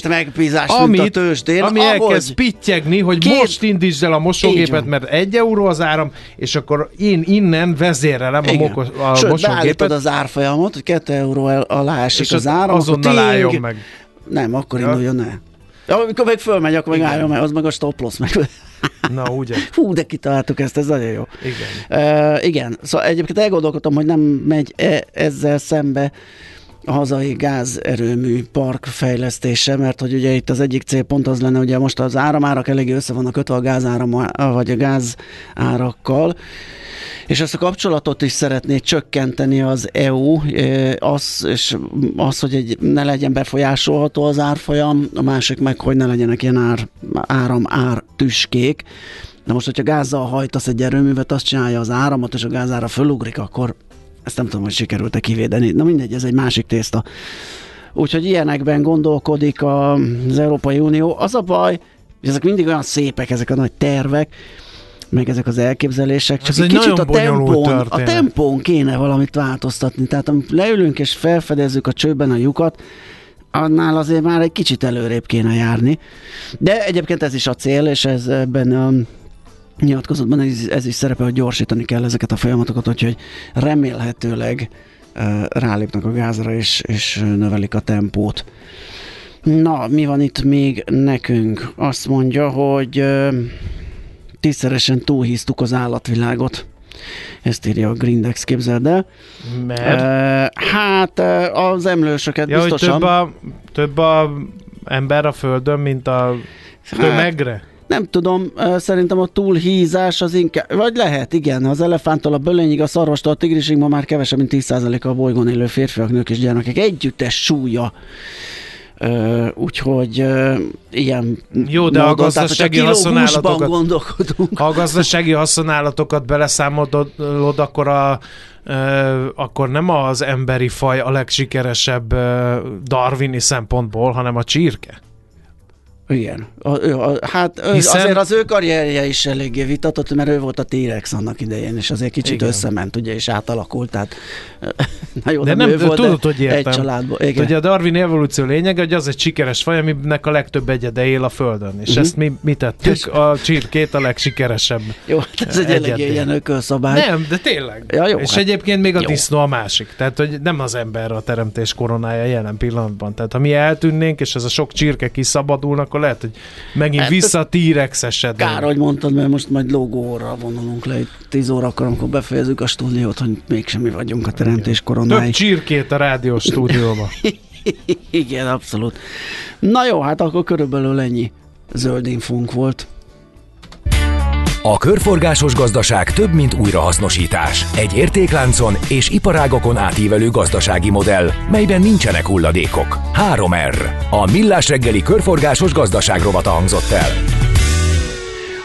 Speaker 2: stop
Speaker 3: szerződést,
Speaker 2: limit megbízás, mint a tőzsdén,
Speaker 3: ami
Speaker 2: ahogy-
Speaker 3: elkezd pittyegni, hogy
Speaker 2: Két-
Speaker 3: most indítsd el a mosógépet, mert egy euró az áram, és akkor én innen vezérelem a,
Speaker 2: Igen.
Speaker 3: mokos, a
Speaker 2: Sőt,
Speaker 3: mosógépet.
Speaker 2: az árfolyamot, hogy 2 euró alá esik
Speaker 3: És
Speaker 2: az
Speaker 3: az
Speaker 2: áram, akkor
Speaker 3: azonnal
Speaker 2: ting!
Speaker 3: álljon meg.
Speaker 2: Nem, akkor
Speaker 3: Ja.
Speaker 2: induljon el. Ja, amikor meg fölmegy, akkor meg álljon meg, az meg a stop loss meg.
Speaker 3: Na, ugye?
Speaker 2: Hú, de kitaláltuk ezt, ez nagyon jó.
Speaker 3: Igen.
Speaker 2: Uh, igen, szóval egyébként elgondolkodtam, hogy nem megy -e ezzel szembe a hazai gázerőmű park fejlesztése, mert hogy ugye itt az egyik célpont az lenne, ugye most az áramárak eléggé össze vannak kötve a gázáram, vagy a gáz árakkal, és ezt a kapcsolatot is szeretné csökkenteni az EU, eh, az, és az, hogy egy, ne legyen befolyásolható az árfolyam, a másik meg, hogy ne legyenek ilyen ár, áram ár tüskék. Na most, hogyha gázzal hajtasz egy erőművet, azt csinálja az áramot, és a gázára fölugrik, akkor ezt nem tudom, hogy sikerült-e kivédeni. Na mindegy, ez egy másik tészta. Úgyhogy ilyenekben gondolkodik az Európai Unió. Az a baj, hogy ezek mindig olyan szépek, ezek a nagy tervek, meg ezek az elképzelések, csak
Speaker 3: Ez
Speaker 2: egy
Speaker 3: egy
Speaker 2: kicsit a tempón, a tempón kéne valamit változtatni. Tehát amikor leülünk és felfedezzük a csőben a lyukat, annál azért már egy kicsit előrébb kéne járni. De egyébként ez is a cél, és ez ebben a nyilatkozatban ez, ez is szerepel, hogy gyorsítani kell ezeket a folyamatokat, úgyhogy remélhetőleg uh, rálépnek a gázra, és, és növelik a tempót. Na, mi van itt még nekünk? Azt mondja, hogy uh, tízszeresen túlhíztuk az állatvilágot. Ezt írja a Grindex, képzeld el.
Speaker 3: Mert?
Speaker 2: Uh, hát uh, az emlősöket
Speaker 3: Ja, hogy
Speaker 2: biztosan.
Speaker 3: több a, több a ember a földön, mint a tömegre?
Speaker 2: Nem tudom, szerintem a túlhízás az inkább, vagy lehet, igen, az elefántól a bölényig, a szarvastól a tigrisig ma már kevesebb, mint 10% a bolygón élő férfiak, nők és gyermekek együttes súlya. Ö, úgyhogy ö, ilyen
Speaker 3: Jó, de a
Speaker 2: módon, tehát,
Speaker 3: gazdasági
Speaker 2: húsban
Speaker 3: haszonállatokat,
Speaker 2: gondolkodunk.
Speaker 3: ha a gazdasági haszonállatokat beleszámolod, akkor a ö, akkor nem az emberi faj a legsikeresebb ö, darwini szempontból, hanem a csirke.
Speaker 2: Igen. A, a, hát ő,
Speaker 3: Hiszen-
Speaker 2: azért az ő karrierje is eléggé vitatott, mert ő volt a T-rex annak idején, és azért kicsit
Speaker 3: Igen.
Speaker 2: összement, ugye, és átalakult, tehát na jó,
Speaker 3: De
Speaker 2: nem,
Speaker 3: nem,
Speaker 2: ő volt,
Speaker 3: tudod,
Speaker 2: de
Speaker 3: hogy értem.
Speaker 2: egy családból. Igen.
Speaker 3: Ugye a Darwin evolúció lényege, hogy az egy sikeres faj, aminek a legtöbb egyede él a Földön. És
Speaker 2: Mhm.
Speaker 3: ezt mi, mi tettük? A csirkét a legsikeresebb.
Speaker 2: Jó, hát ez egy eléggé ilyen ökölszabály.
Speaker 3: Nem, de tényleg.
Speaker 2: Ja, jó,
Speaker 3: és
Speaker 2: hát-
Speaker 3: egyébként még a
Speaker 2: jó.
Speaker 3: disznó a másik. Tehát, hogy nem az ember a teremtés koronája jelen pillanatban. Tehát, ha mi eltűnnénk, és ez a sok csirke kiszabadulna, akkor lehet, hogy megint
Speaker 2: Hát
Speaker 3: vissza a T-rex esetben.
Speaker 2: Kár, hogy mondtad, mert most majd logóra vonulunk le, itt 10 órakor, amikor befejezzük a stúdiót, hogy mégsem mi vagyunk a teremtés
Speaker 3: Több
Speaker 2: koronái.
Speaker 3: csirkét a rádiós stúdióban.
Speaker 2: Igen, abszolút. Na jó, hát akkor körülbelül ennyi zöld infónk volt.
Speaker 4: A körforgásos gazdaság több, mint újrahasznosítás. Egy értékláncon és iparágokon átívelő gazdasági modell, melyben nincsenek hulladékok. 3R. A Millás reggeli körforgásos gazdaság rovata hangzott el.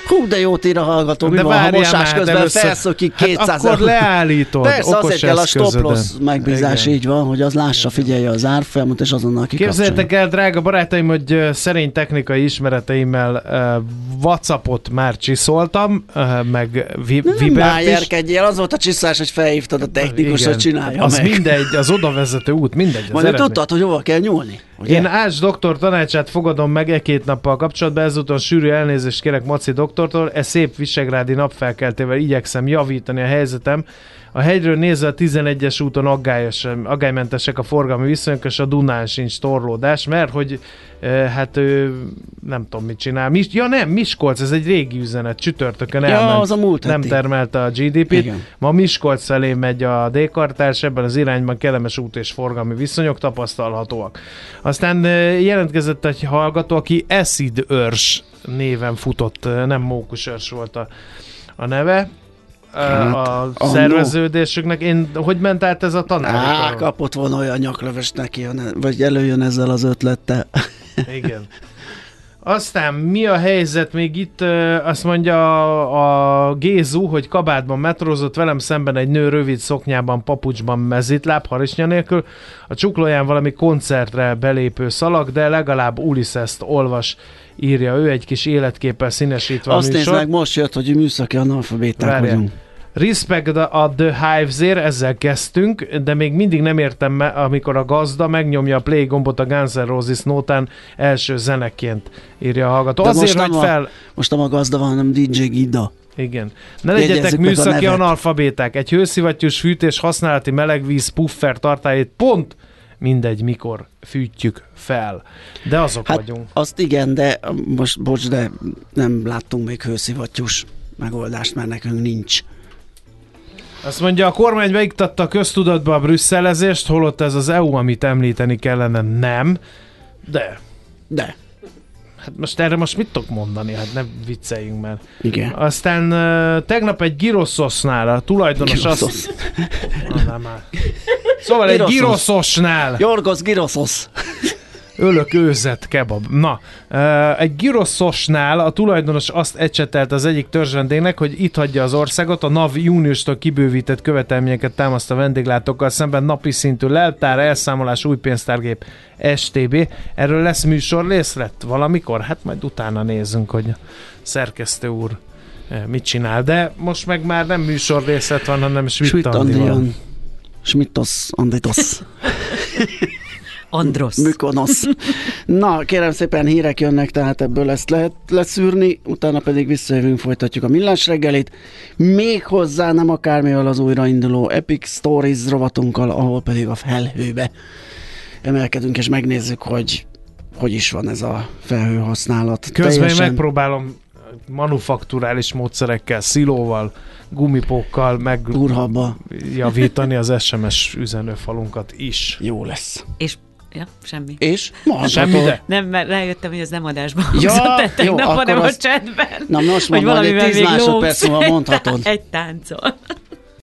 Speaker 2: Hú, de jót ír a hallgató, mi
Speaker 3: De
Speaker 2: van, ha mosás
Speaker 3: már,
Speaker 2: közben
Speaker 3: először-
Speaker 2: felszökik
Speaker 3: Hát
Speaker 2: 200
Speaker 3: akkor leállítod,
Speaker 2: Persze, azért kell a stop loss megbízás,
Speaker 3: Igen.
Speaker 2: így van, hogy az lássa, figyelje az árfolyamot, és azonnal kikapcsolja.
Speaker 3: Képzeljétek el, drága barátaim, hogy szerény technikai ismereteimmel uh, Whatsappot már csiszoltam, uh, meg vi-
Speaker 2: Nem
Speaker 3: Vibert is.
Speaker 2: az volt a csiszás, hogy felhívtad a technikus,
Speaker 3: Igen.
Speaker 2: hogy csinálja
Speaker 3: Az
Speaker 2: meg.
Speaker 3: mindegy, az odavezető út, mindegy. Az
Speaker 2: Majd tudtad, hogy hova kell nyúlni. Ugye?
Speaker 3: Én Ács doktor tanácsát fogadom meg e két nappal kapcsolatban, ezúton sűrű elnézést kérek Maci doktortól, e szép visegrádi napfelkeltével igyekszem javítani a helyzetem. A hegyről nézve a 11-es úton aggályos, aggálymentesek a forgalmi viszonyok, és a Dunán sincs torlódás, mert hogy e, hát ő nem tudom mit csinál. Mis, ja nem, Miskolc, ez egy régi üzenet, csütörtökön
Speaker 2: Ja,
Speaker 3: elment,
Speaker 2: az a múlt
Speaker 3: nem
Speaker 2: heti.
Speaker 3: termelte a GDP-t.
Speaker 2: Igen.
Speaker 3: Ma Miskolc felé megy a D-kartárs, ebben az irányban kellemes út és forgalmi viszonyok tapasztalhatóak. Aztán jelentkezett egy hallgató, aki Acid Örs néven futott, nem Mókus Örs volt a, a neve.
Speaker 2: Hát,
Speaker 3: a
Speaker 2: annó.
Speaker 3: szerveződésüknek. Én, hogy ment át ez a tanár?
Speaker 2: Á, kapott volna olyan nyaklöves neki, vagy előjön ezzel az ötlettel.
Speaker 3: Igen. Aztán mi a helyzet még itt? Azt mondja a, a Gézu, hogy kabátban metrózott velem szemben egy nő rövid szoknyában, papucsban, mezitláb, harisnya nélkül. A csuklóján valami koncertre belépő szalag, de legalább Ulyssest olvas, írja ő egy kis életképpel színesítve
Speaker 2: Azt nézd meg, most jött, hogy műszaki analfabéták
Speaker 3: Várjál.
Speaker 2: vagyunk.
Speaker 3: Respect a The Hives-ért, ezzel kezdtünk, de még mindig nem értem, amikor a gazda megnyomja a play gombot a Guns N' Roses nótán első zeneként, írja a hallgató.
Speaker 2: De
Speaker 3: Azért, hogy fel...
Speaker 2: A, most nem a gazda van, hanem DJ Gida.
Speaker 3: Igen. Ne
Speaker 2: Jegyezzük
Speaker 3: legyetek
Speaker 2: a
Speaker 3: műszaki analfabéták. Egy hőszivattyús fűtés használati melegvíz puffer tartályét pont mindegy, mikor fűtjük fel. De azok
Speaker 2: Hát
Speaker 3: vagyunk.
Speaker 2: azt igen, de most bocs, de nem láttunk még hőszivattyús megoldást, mert nekünk nincs.
Speaker 3: Azt mondja, a kormány beiktatta a köztudatba a brüsszelezést, holott ez az EU, amit említeni kellene, nem. De.
Speaker 2: De.
Speaker 3: Hát most erre most mit tudok mondani? Hát ne vicceljünk már.
Speaker 2: Igen.
Speaker 3: Aztán uh, tegnap egy gyroszosnál a tulajdonos azt...
Speaker 2: Gyroszos.
Speaker 3: Ah, nem már. Szóval egy
Speaker 2: Gyroszos.
Speaker 3: gyroszosnál
Speaker 2: Jorgos Giroszos.
Speaker 3: Ölök őzet kebab. Na, egy gyroszosnál a tulajdonos azt ecsetelt az egyik törzsvendégnek, hogy itt hagyja az országot, a NAV júniustól kibővített követelményeket támaszt a vendéglátókkal szemben napi szintű leltár, elszámolás, új pénztárgép, STB. Erről lesz műsor részlet valamikor? Hát majd utána nézzünk, hogy szerkesztő úr mit csinál. De most meg már nem műsor részlet van, hanem
Speaker 2: Schmidt
Speaker 3: Schmidt Andi van.
Speaker 2: Andrian. Schmittos Anditos.
Speaker 6: Androsz.
Speaker 2: Mykonosz. Na, kérem szépen hírek jönnek, tehát ebből ezt lehet leszűrni, utána pedig visszajövünk, folytatjuk a millás reggelit. Még hozzá nem akármivel az újrainduló Epic Stories rovatunkkal, ahol pedig a felhőbe emelkedünk, és megnézzük, hogy hogy is van ez a felhő használat.
Speaker 3: Közben én
Speaker 2: Teljesen-
Speaker 3: megpróbálom manufakturális módszerekkel, szilóval, gumipókkal
Speaker 2: Durhabba.
Speaker 3: megjavítani az SMS üzenőfalunkat is.
Speaker 2: Jó lesz.
Speaker 6: És Ja, semmi.
Speaker 2: És? Mondhatod.
Speaker 3: Semmi, de.
Speaker 6: Nem, mert rájöttem, hogy ez nem adásban
Speaker 2: Ja,
Speaker 6: hangzott
Speaker 2: jó,
Speaker 6: tegnap,
Speaker 2: akkor
Speaker 6: hanem a
Speaker 2: azt-
Speaker 6: chatben.
Speaker 2: Na most
Speaker 6: Hogy
Speaker 2: mondom, hogy egy
Speaker 6: valamivel
Speaker 2: 10
Speaker 6: még
Speaker 2: másodperc múlva mondhatod.
Speaker 6: Egy táncol.